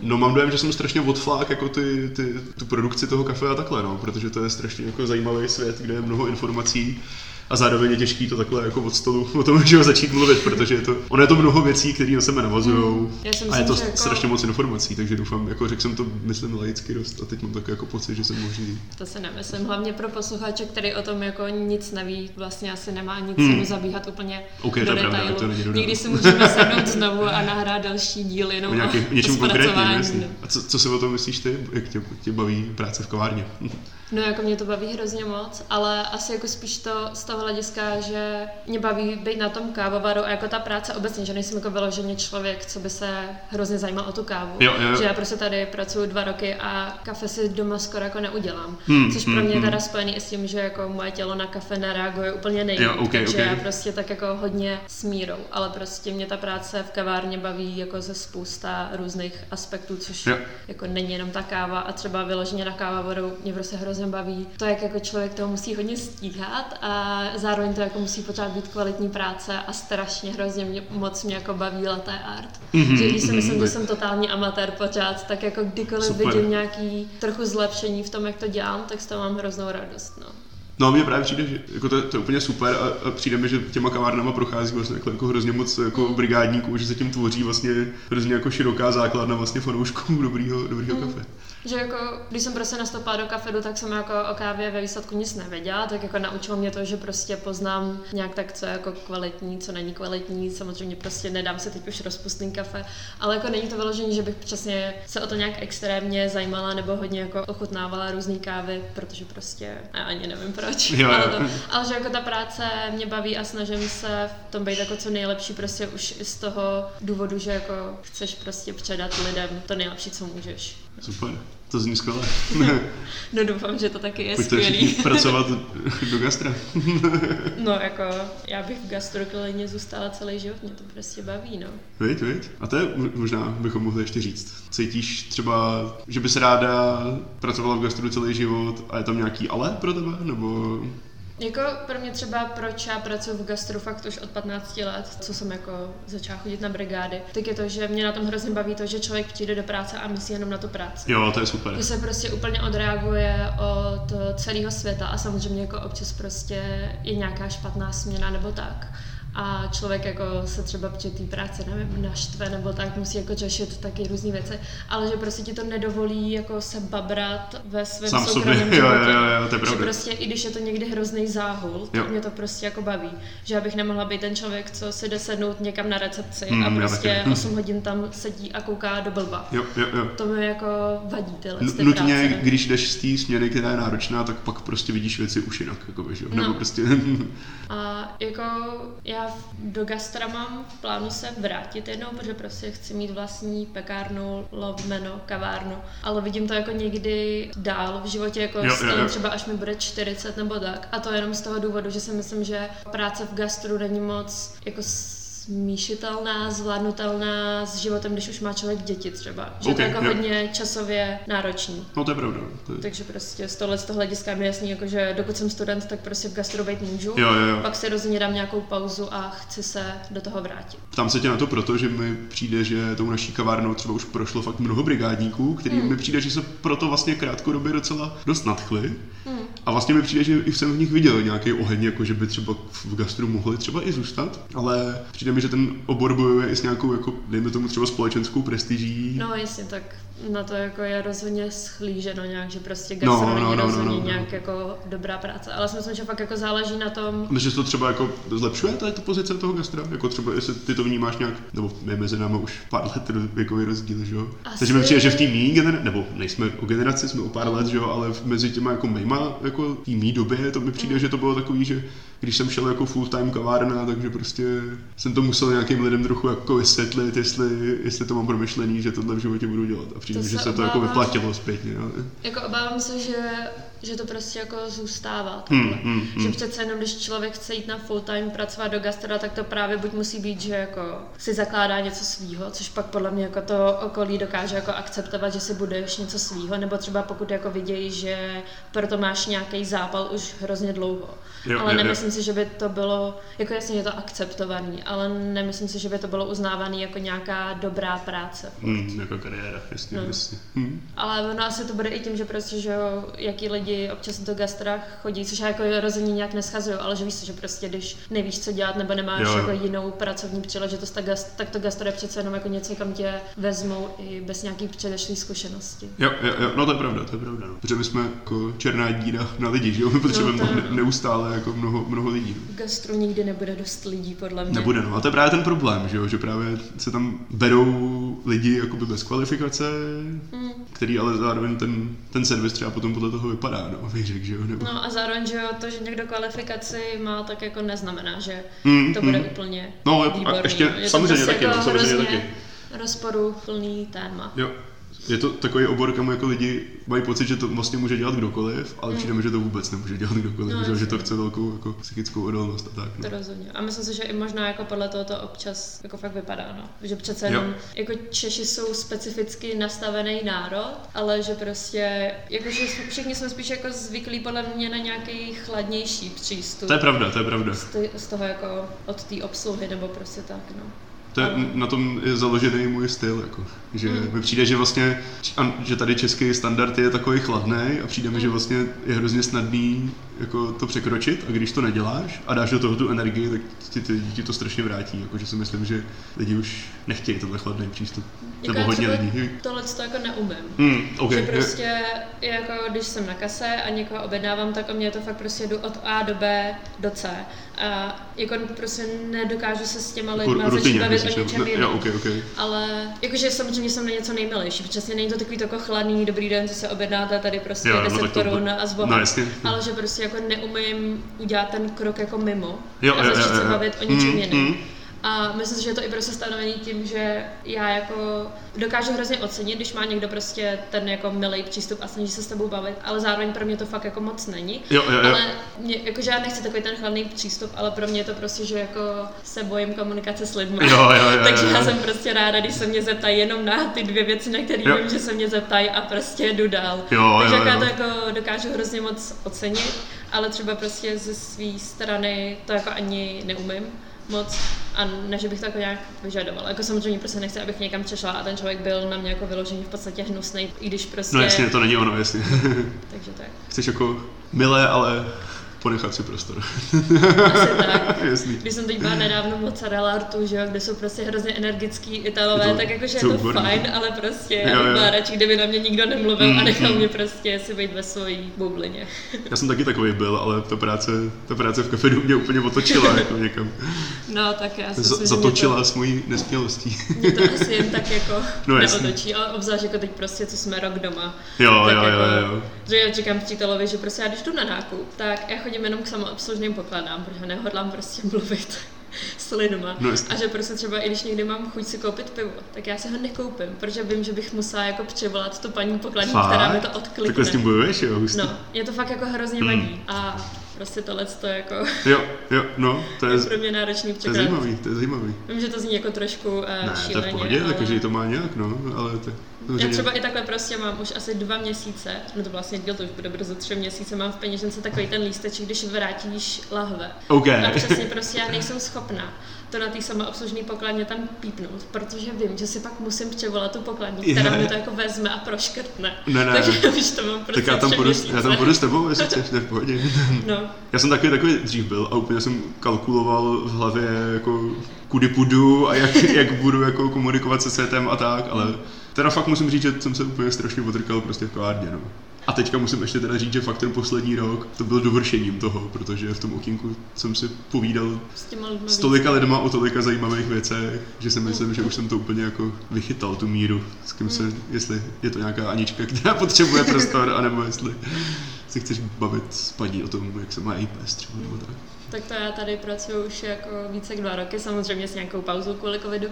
No mám dojem, že jsem strašně odflák jako ty, ty, tu produkci toho kafe a takhle, no, protože to je strašně jako zajímavý svět, kde je mnoho informací a zároveň je těžký to takhle jako od stolu o tom že začít mluvit, protože je to, ono je to mnoho věcí, které na sebe navazují Mm. Si a je to jako- strašně moc informací, takže doufám, jako řekl jsem to, myslím, laicky dost a teď mám takový jako pocit, že jsem možný. To si nemyslím. Hlavně pro posluchače, který o tom jako nic neví, vlastně asi nemá nic Hmm. cenu zabíhat úplně OK, to do je pravda, detailu. to není. Někdy si můžeme sednout znovu a nahrát další díl jenom O nějaký, o něčem konkrétním. A co, co si o tom myslíš ty? Jak tě, tě baví práce v kavárně? No jako mě to baví hrozně moc, ale asi jako spíš to z toho hlediska, že mě baví být na tom kávovaru a jako ta práce obecně, že nejsem jako vyloženě člověk, co by se hrozně zajímal o tu kávu. Jo, jo, jo. Že já prostě tady pracuji dva roky a kafe si doma skoro jako neudělám. Hmm, což pro hmm, mě je hmm. teda spojený i s tím, že jako moje tělo na kafe nereaguje úplně nejlíp. Jo, ok, takže ok. já prostě tak jako hodně smírou, ale prostě mě ta práce v kavárně baví jako ze spousta různých aspektů, což Jo. jako není jenom ta káva a třeba vyloženě na kávavodu mě prostě hrozně baví to, jak jako člověk toho musí hodně stíhat a zároveň to jako musí pořád být kvalitní práce a strašně hrozně mě, moc mě jako baví latte art. Mhm, že když si mhm, myslím, že jsem totální amatér pořád, tak jako kdykoliv Super. vidím nějaký trochu zlepšení v tom, jak to dělám, tak z toho mám hroznou radost. No. No a mně právě přijde, že jako to, to je úplně super a, a přijde mi, že těma kavárnama prochází vlastně jako, jako hrozně moc jako brigádníků, že se tím tvoří vlastně hrozně jako široká základna vlastně fanoušků dobrýho, dobrýho Mm. Že jako, když jsem prostě nastoupila do kafedu, tak jsem jako o kávě ve výsledku nic nevěděla, tak jako naučilo mě to, že prostě poznám nějak tak, co je jako kvalitní, co není kvalitní, samozřejmě prostě nedám se teď už rozpustný kafe, ale jako není to vyložení, že bych přesně se o to nějak extrémně zajímala nebo hodně jako ochutnávala různé kávy, protože prostě já ani nevím proč, Jo, jo. ale, to, ale že jako ta práce mě baví a snažím se v tom být jako co nejlepší prostě už i z toho důvodu, že jako chceš prostě předat lidem to nejlepší, co můžeš. Super, to zní skvěle. No doufám, že to taky je Pojďte skvělý. pracovat do gastra. No jako, já bych v gastroklinině zůstala celý život, mě to prostě baví, no. Víď, víď. A to je mo- možná bychom mohli ještě říct. Cítíš třeba, že by se ráda pracovala v gastru celý život a je tam nějaký ale pro tebe? Nebo Jako pro mě třeba, proč já pracuji v gastru fakt už od 15 let, co jsem jako začala chodit na brigády, tak je to, že mě na tom hrozně baví to, že člověk přijde do práce a myslí jenom na tu práci. jo, to je super. Že se prostě úplně odreaguje od celého světa a samozřejmě jako občas prostě je nějaká špatná směna nebo tak. A člověk jako se třeba při té práci, nevím, naštve nebo tak, musí jako řešit taky různé věci, ale že prostě ti to nedovolí jako se babrat ve svém Sám soukromém jo, životě. jo, jo, to je že prostě i když je to někdy hrozný záhul, tak Jo. mě to prostě jako baví. Že já bych nemohla být ten člověk, co si jde sednout někam na recepci Hmm, a prostě taky. 8 hodin tam sedí a kouká do blba. Jo, jo, jo. To mi jako vadí tyhle N- Nutně, práce. když jdeš z té směny, která je náročná, tak pak prostě vidíš věci už jinak, jakoby, že? jo? Nebo No. prostě, A jako já do gastra mám v plánu se vrátit jednou, protože prostě chci mít vlastní pekárnu, lovmeno, kavárnu, ale vidím to jako někdy dál v životě, jako jo, jo, jo. třeba až mi bude 40 nebo tak. A to jenom z toho důvodu, že si myslím, že práce v gastru není moc jako smíšitelná, zvládnutelná s životem, když už má člověk děti třeba. Že Ok, to je jako jo. hodně časově náročný. no to je pravda. To je, Takže prostě z tohle z toho hlediska mi jasný, jako že dokud jsem student, tak prostě v gastru být můžu. jo, jo, jo. Pak si rozhodně dám nějakou pauzu a chci se do toho vrátit. Ptám se tě na to proto, že mi přijde, že tou naší kavárnou třeba už prošlo fakt mnoho brigádníků, který Hmm. mi přijde, že se proto vlastně krátkodobě docela dost nadchli. Hmm. A vlastně mi přijde, že jsem v nich viděl nějaký oheň, jako že by třeba v gastru mohli třeba i zůstat, ale přijde mi, že ten obor bojuje i s nějakou, jako, dejme tomu třeba společenskou prestiží. No jasně, tak na to jako je rozhodně schlíženo nějak, že prostě No, gastro no, není no, no, rozhodně no, no. nějak jako dobrá práce, ale si myslím, že fakt jako záleží na tom, Myslíš, že to třeba jako zlepšuje ta, ta pozice toho gastra? Jako třeba, jestli ty to vnímáš nějak, nebo je mezi námi už pár let věkový rozdíl, že jo? Asi- Takže mi přijde, že v té mý generaci, nebo nejsme o generaci, jsme o pár let, že jo, ale mezi těma jako mýma, jako té mý době, to mi přijde, že to bylo takový, že když jsem šel jako full time kavárna, takže prostě jsem to musel nějakým lidem trochu jako vysvětlit, jestli, jestli to mám promyšlený, že tohle v životě budu dělat. A přijde To že se se to jako obávám. vyplatilo zpětně. Ale... jako obávám se, že, že to prostě jako zůstává Hmm, takhle. hmm, Že hmm. přece jenom, když člověk chce jít na full time pracovat do gastra, tak to právě buď musí být, že jako si zakládá něco svýho, což pak podle mě jako to okolí dokáže jako akceptovat, že si budeš něco svýho, nebo třeba pokud jako vidějí, že proto máš nějaký zápal už hrozně dlouho. Jo, Ale jo, jo. nemyslím si, si, že by to bylo, jako jasně je to akceptovaný, ale nemyslím si, že by to bylo uznávaný jako nějaká dobrá práce. Hmm, jako kariéra, jasně, No. jasně. Hmm. Ale ono asi to bude i tím, že prostě, že jo, jaký lidi občas do gastra chodí, což já jako rozhodně nějak neschazuju, ale že víš, že prostě když nevíš, co dělat, nebo nemáš Jo, jo. jako jinou pracovní příležitost, tak, gast, tak to gastro je přece jenom jako něco, kam tě vezmou i bez nějaký předešlý zkušenosti. Jo, jo, jo, no to je pravda, to je pravda. No. Protože my jsme jako černá díra na lidi, že jo? My potřebujeme to- ne- neustále jako mnoho, mnoho lidí. V gastru nikdy nebude dost lidí, podle mě. Nebude, no. A to je právě ten problém, že jo? Že právě se tam berou lidi jakoby bez kvalifikace, Mm. který ale zároveň ten, ten servis třeba potom podle toho vypadá, no, bych řekl, že jo? Nebo... No a zároveň, že jo, to, že někdo kvalifikaci má, tak jako neznamená, že Mm, to bude mm. úplně No, a výborný. ještě Je to samozřejmě prostě taky, jako no, samozřejmě taky. rozporuplný téma. Jo. Je to takový obor, kam jako lidi mají pocit, že to vlastně může dělat kdokoliv, ale přijde mi, že to vůbec nemůže dělat kdokoliv, Mm. No, že, že to chce velkou jako psychickou odolnost a tak. To No. rozhodně. A myslím si, že i možná jako podle toho to občas jako fakt vypadá, no. Že přece Jo. jenom, jako Češi jsou specificky nastavený národ, ale že prostě, jakože jsme- všichni jsme spíš jako zvyklí podle mě na nějaký chladnější přístup. To je pravda, to je pravda. z toho jako od té obsluhy nebo prostě tak, no. To je, na tom je založený můj styl, jako, že Mm. mi přijde, že vlastně, že tady český standard je takový chladný a přijde mi, že vlastně je hrozně snadný jako to překročit a když to neděláš a dáš do toho tu energii, tak ti, ti, ti to strašně vrátí, jako, že si myslím, že lidi už nechtějí tenhle chladný přístup. Jako Nebo hodně lidí. Tohle to jako neumím. Hmm, okay. Že prostě jako když jsem na kase a někoho objednávám, tak o mě to fakt prostě jdu od A do B do C. A jako prostě nedokážu se s těma lidmi začít rutině, bavit o něčem No, jiném. okay, okay. Ale jakože samozřejmě jsem na něco nejmilejší, přesně není to takový to jako chladný, dobrý den, co se objednáte, tady prostě Jo, no 10 tak to- korun a zboha. no, jasně. Ale že prostě jako neumím udělat ten krok jako mimo Jo, a začít jo, se bavit o něčem Mm, jiném. mm. A myslím si, že je to i prostě stanovený tím, že já jako dokážu hrozně ocenit, když má někdo prostě ten jako milý přístup a snaží se s tebou bavit, ale zároveň pro mě to fakt jako moc není. Jo, jo, jo. Ale mě, jakože já nechci takový ten chladný přístup, ale pro mě je to prostě, že jako se bojím komunikace s lidmi. Jo, jo, jo, Takže jo, já jo. jsem prostě ráda, když se mě zeptají jenom na ty dvě věci, na které vím, že se mě zeptají a prostě jdu dál. Jo, Takže jo, jako já jo. to jako dokážu hrozně moc ocenit, ale třeba prostě ze své strany to jako ani neumím moc a ne, že bych to jako nějak vyžadovala. Jako samozřejmě prostě nechci, abych někam přešla a ten člověk byl na mě jako vyložený v podstatě hnusný, i když prostě... No jasně, to není ono, jasně. Takže tak. Chceš jako milé, ale ponechat si prostor. Asi tak. Jasný. Když jsem teď byla nedávno mozzarella artu, že jo, kde jsou prostě hrozně energický Italové, to- tak jakože je to výborný. fajn, ale prostě Jo, já bych jo. byla radši, kdyby na mě nikdo nemluvil Mm, a nechal mm. mě prostě si být ve svojí bublině. Já jsem taky takový byl, ale ta práce, ta práce v kafedu mě úplně otočila jako někam. No tak já si Z- myslím, mě zatočila s mojí nesmělostí. to, mě to asi jen tak jako No, neotočí, ale obzvlášť jako teď prostě, co jsme rok doma. Jo, tak jo, jako, jo, jo. Že já říkám že prostě já když jdu na nákup, tak já chodím jenom k samoobslužným pokladám, protože nehodlám prostě mluvit s lidma. No, a že prostě třeba i když někdy mám chuť si koupit pivo, tak já si ho nekoupím, protože vím, že bych musela jako přivolat tu paní pokladní, která mi to odklikne. Takhle s tím bojuješ, jo? Hustý. No, je to fakt jako hrozně vadí. A prostě tohle to jako Jo, jo, no, to je, pro mě náročný to je zajímavý, to je zajímavý. Vím, že to zní jako trošku uh, Ne, to šíleně, je v pohodě, ale... tak každý to má nějak, no, ale to, Já třeba i takhle prostě mám už asi dva měsíce, no to vlastně díl, to už bude brzo tři měsíce, mám v peněžence takový ten lísteček, když vrátíš lahve. OK. A přesně prostě já nejsem schopná to na té samoobslužné pokladně tam pípnout, protože vím, že si pak musím převolat tu pokladní, která mi to jako vezme a proškrtne. Ne, ne. Takže už to mám prostě tak já tam, tři půjdu, já tam půjdu s tebou, jestli chceš, to je v pohodě. No, Já jsem takový, takový dřív byl a úplně jsem kalkuloval v hlavě jako kudy půjdu a jak, jak budu jako komunikovat se světem a tak, ale teda fakt musím říct, že jsem se úplně strašně otrkal prostě v kavárně, no. A teďka musím ještě teda říct, že fakt ten poslední rok to byl dovršením toho, protože v tom okýnku jsem si povídal s těma lidmi s tolika lidma o tolika zajímavých věcech, že si myslím, že už jsem to úplně jako vychytal tu míru, s kým se, jestli je to nějaká Anička, která potřebuje prostor, anebo jestli se chceš bavit s paní o tom, jak se má jí pes třeba, nebo tak. Tak to já tady pracuji už jako více jak dva roky, samozřejmě s nějakou pauzou kvůli covidu,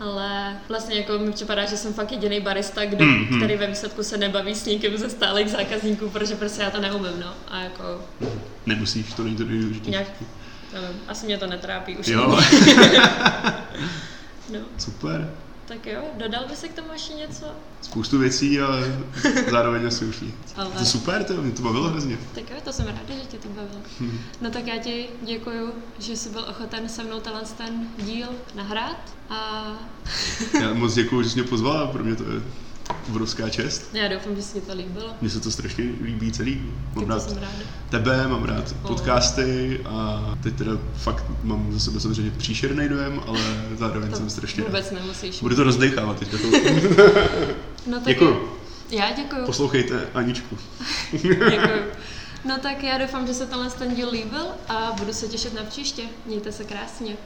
ale vlastně jako mi připadá, že jsem fakt jediný barista, kdo, Mm, mm. který ve výsledku se nebaví s nikým ze stálých zákazníků, protože prostě já to neumím, no. A jako Nemusíš, to není to nejdůležitější. nějak, nevím, asi mě to netrápí už. Jo, No. super. Tak jo, dodal by se k tomu ještě něco? Spoustu věcí, ale zároveň asi už nic. Ale- To super, to mě to bavilo hrozně. Tak jo, to jsem ráda, že tě to bavilo. Hm. No tak já ti děkuju, že jsi byl ochoten se mnou tenhle ten díl nahrát a Já moc děkuji, že jsi mě pozvala, pro mě to je obrovská čest. já doufám, že se ti to líbilo. Mně se to strašně líbí celý. Mám Tak to rád jsem ráda. tebe, mám rád O. podcasty a teď teda fakt mám za sebe samozřejmě příšerný dojem, ale zároveň jsem strašně rád. vůbec nemusíš. Budu to rozdechávat teďka. To... No tak Děkuju. Já děkuju. Poslouchejte Aničku. děkuju. No tak já doufám, že se tenhle ten díl líbil a budu se těšit na příště. Mějte se krásně.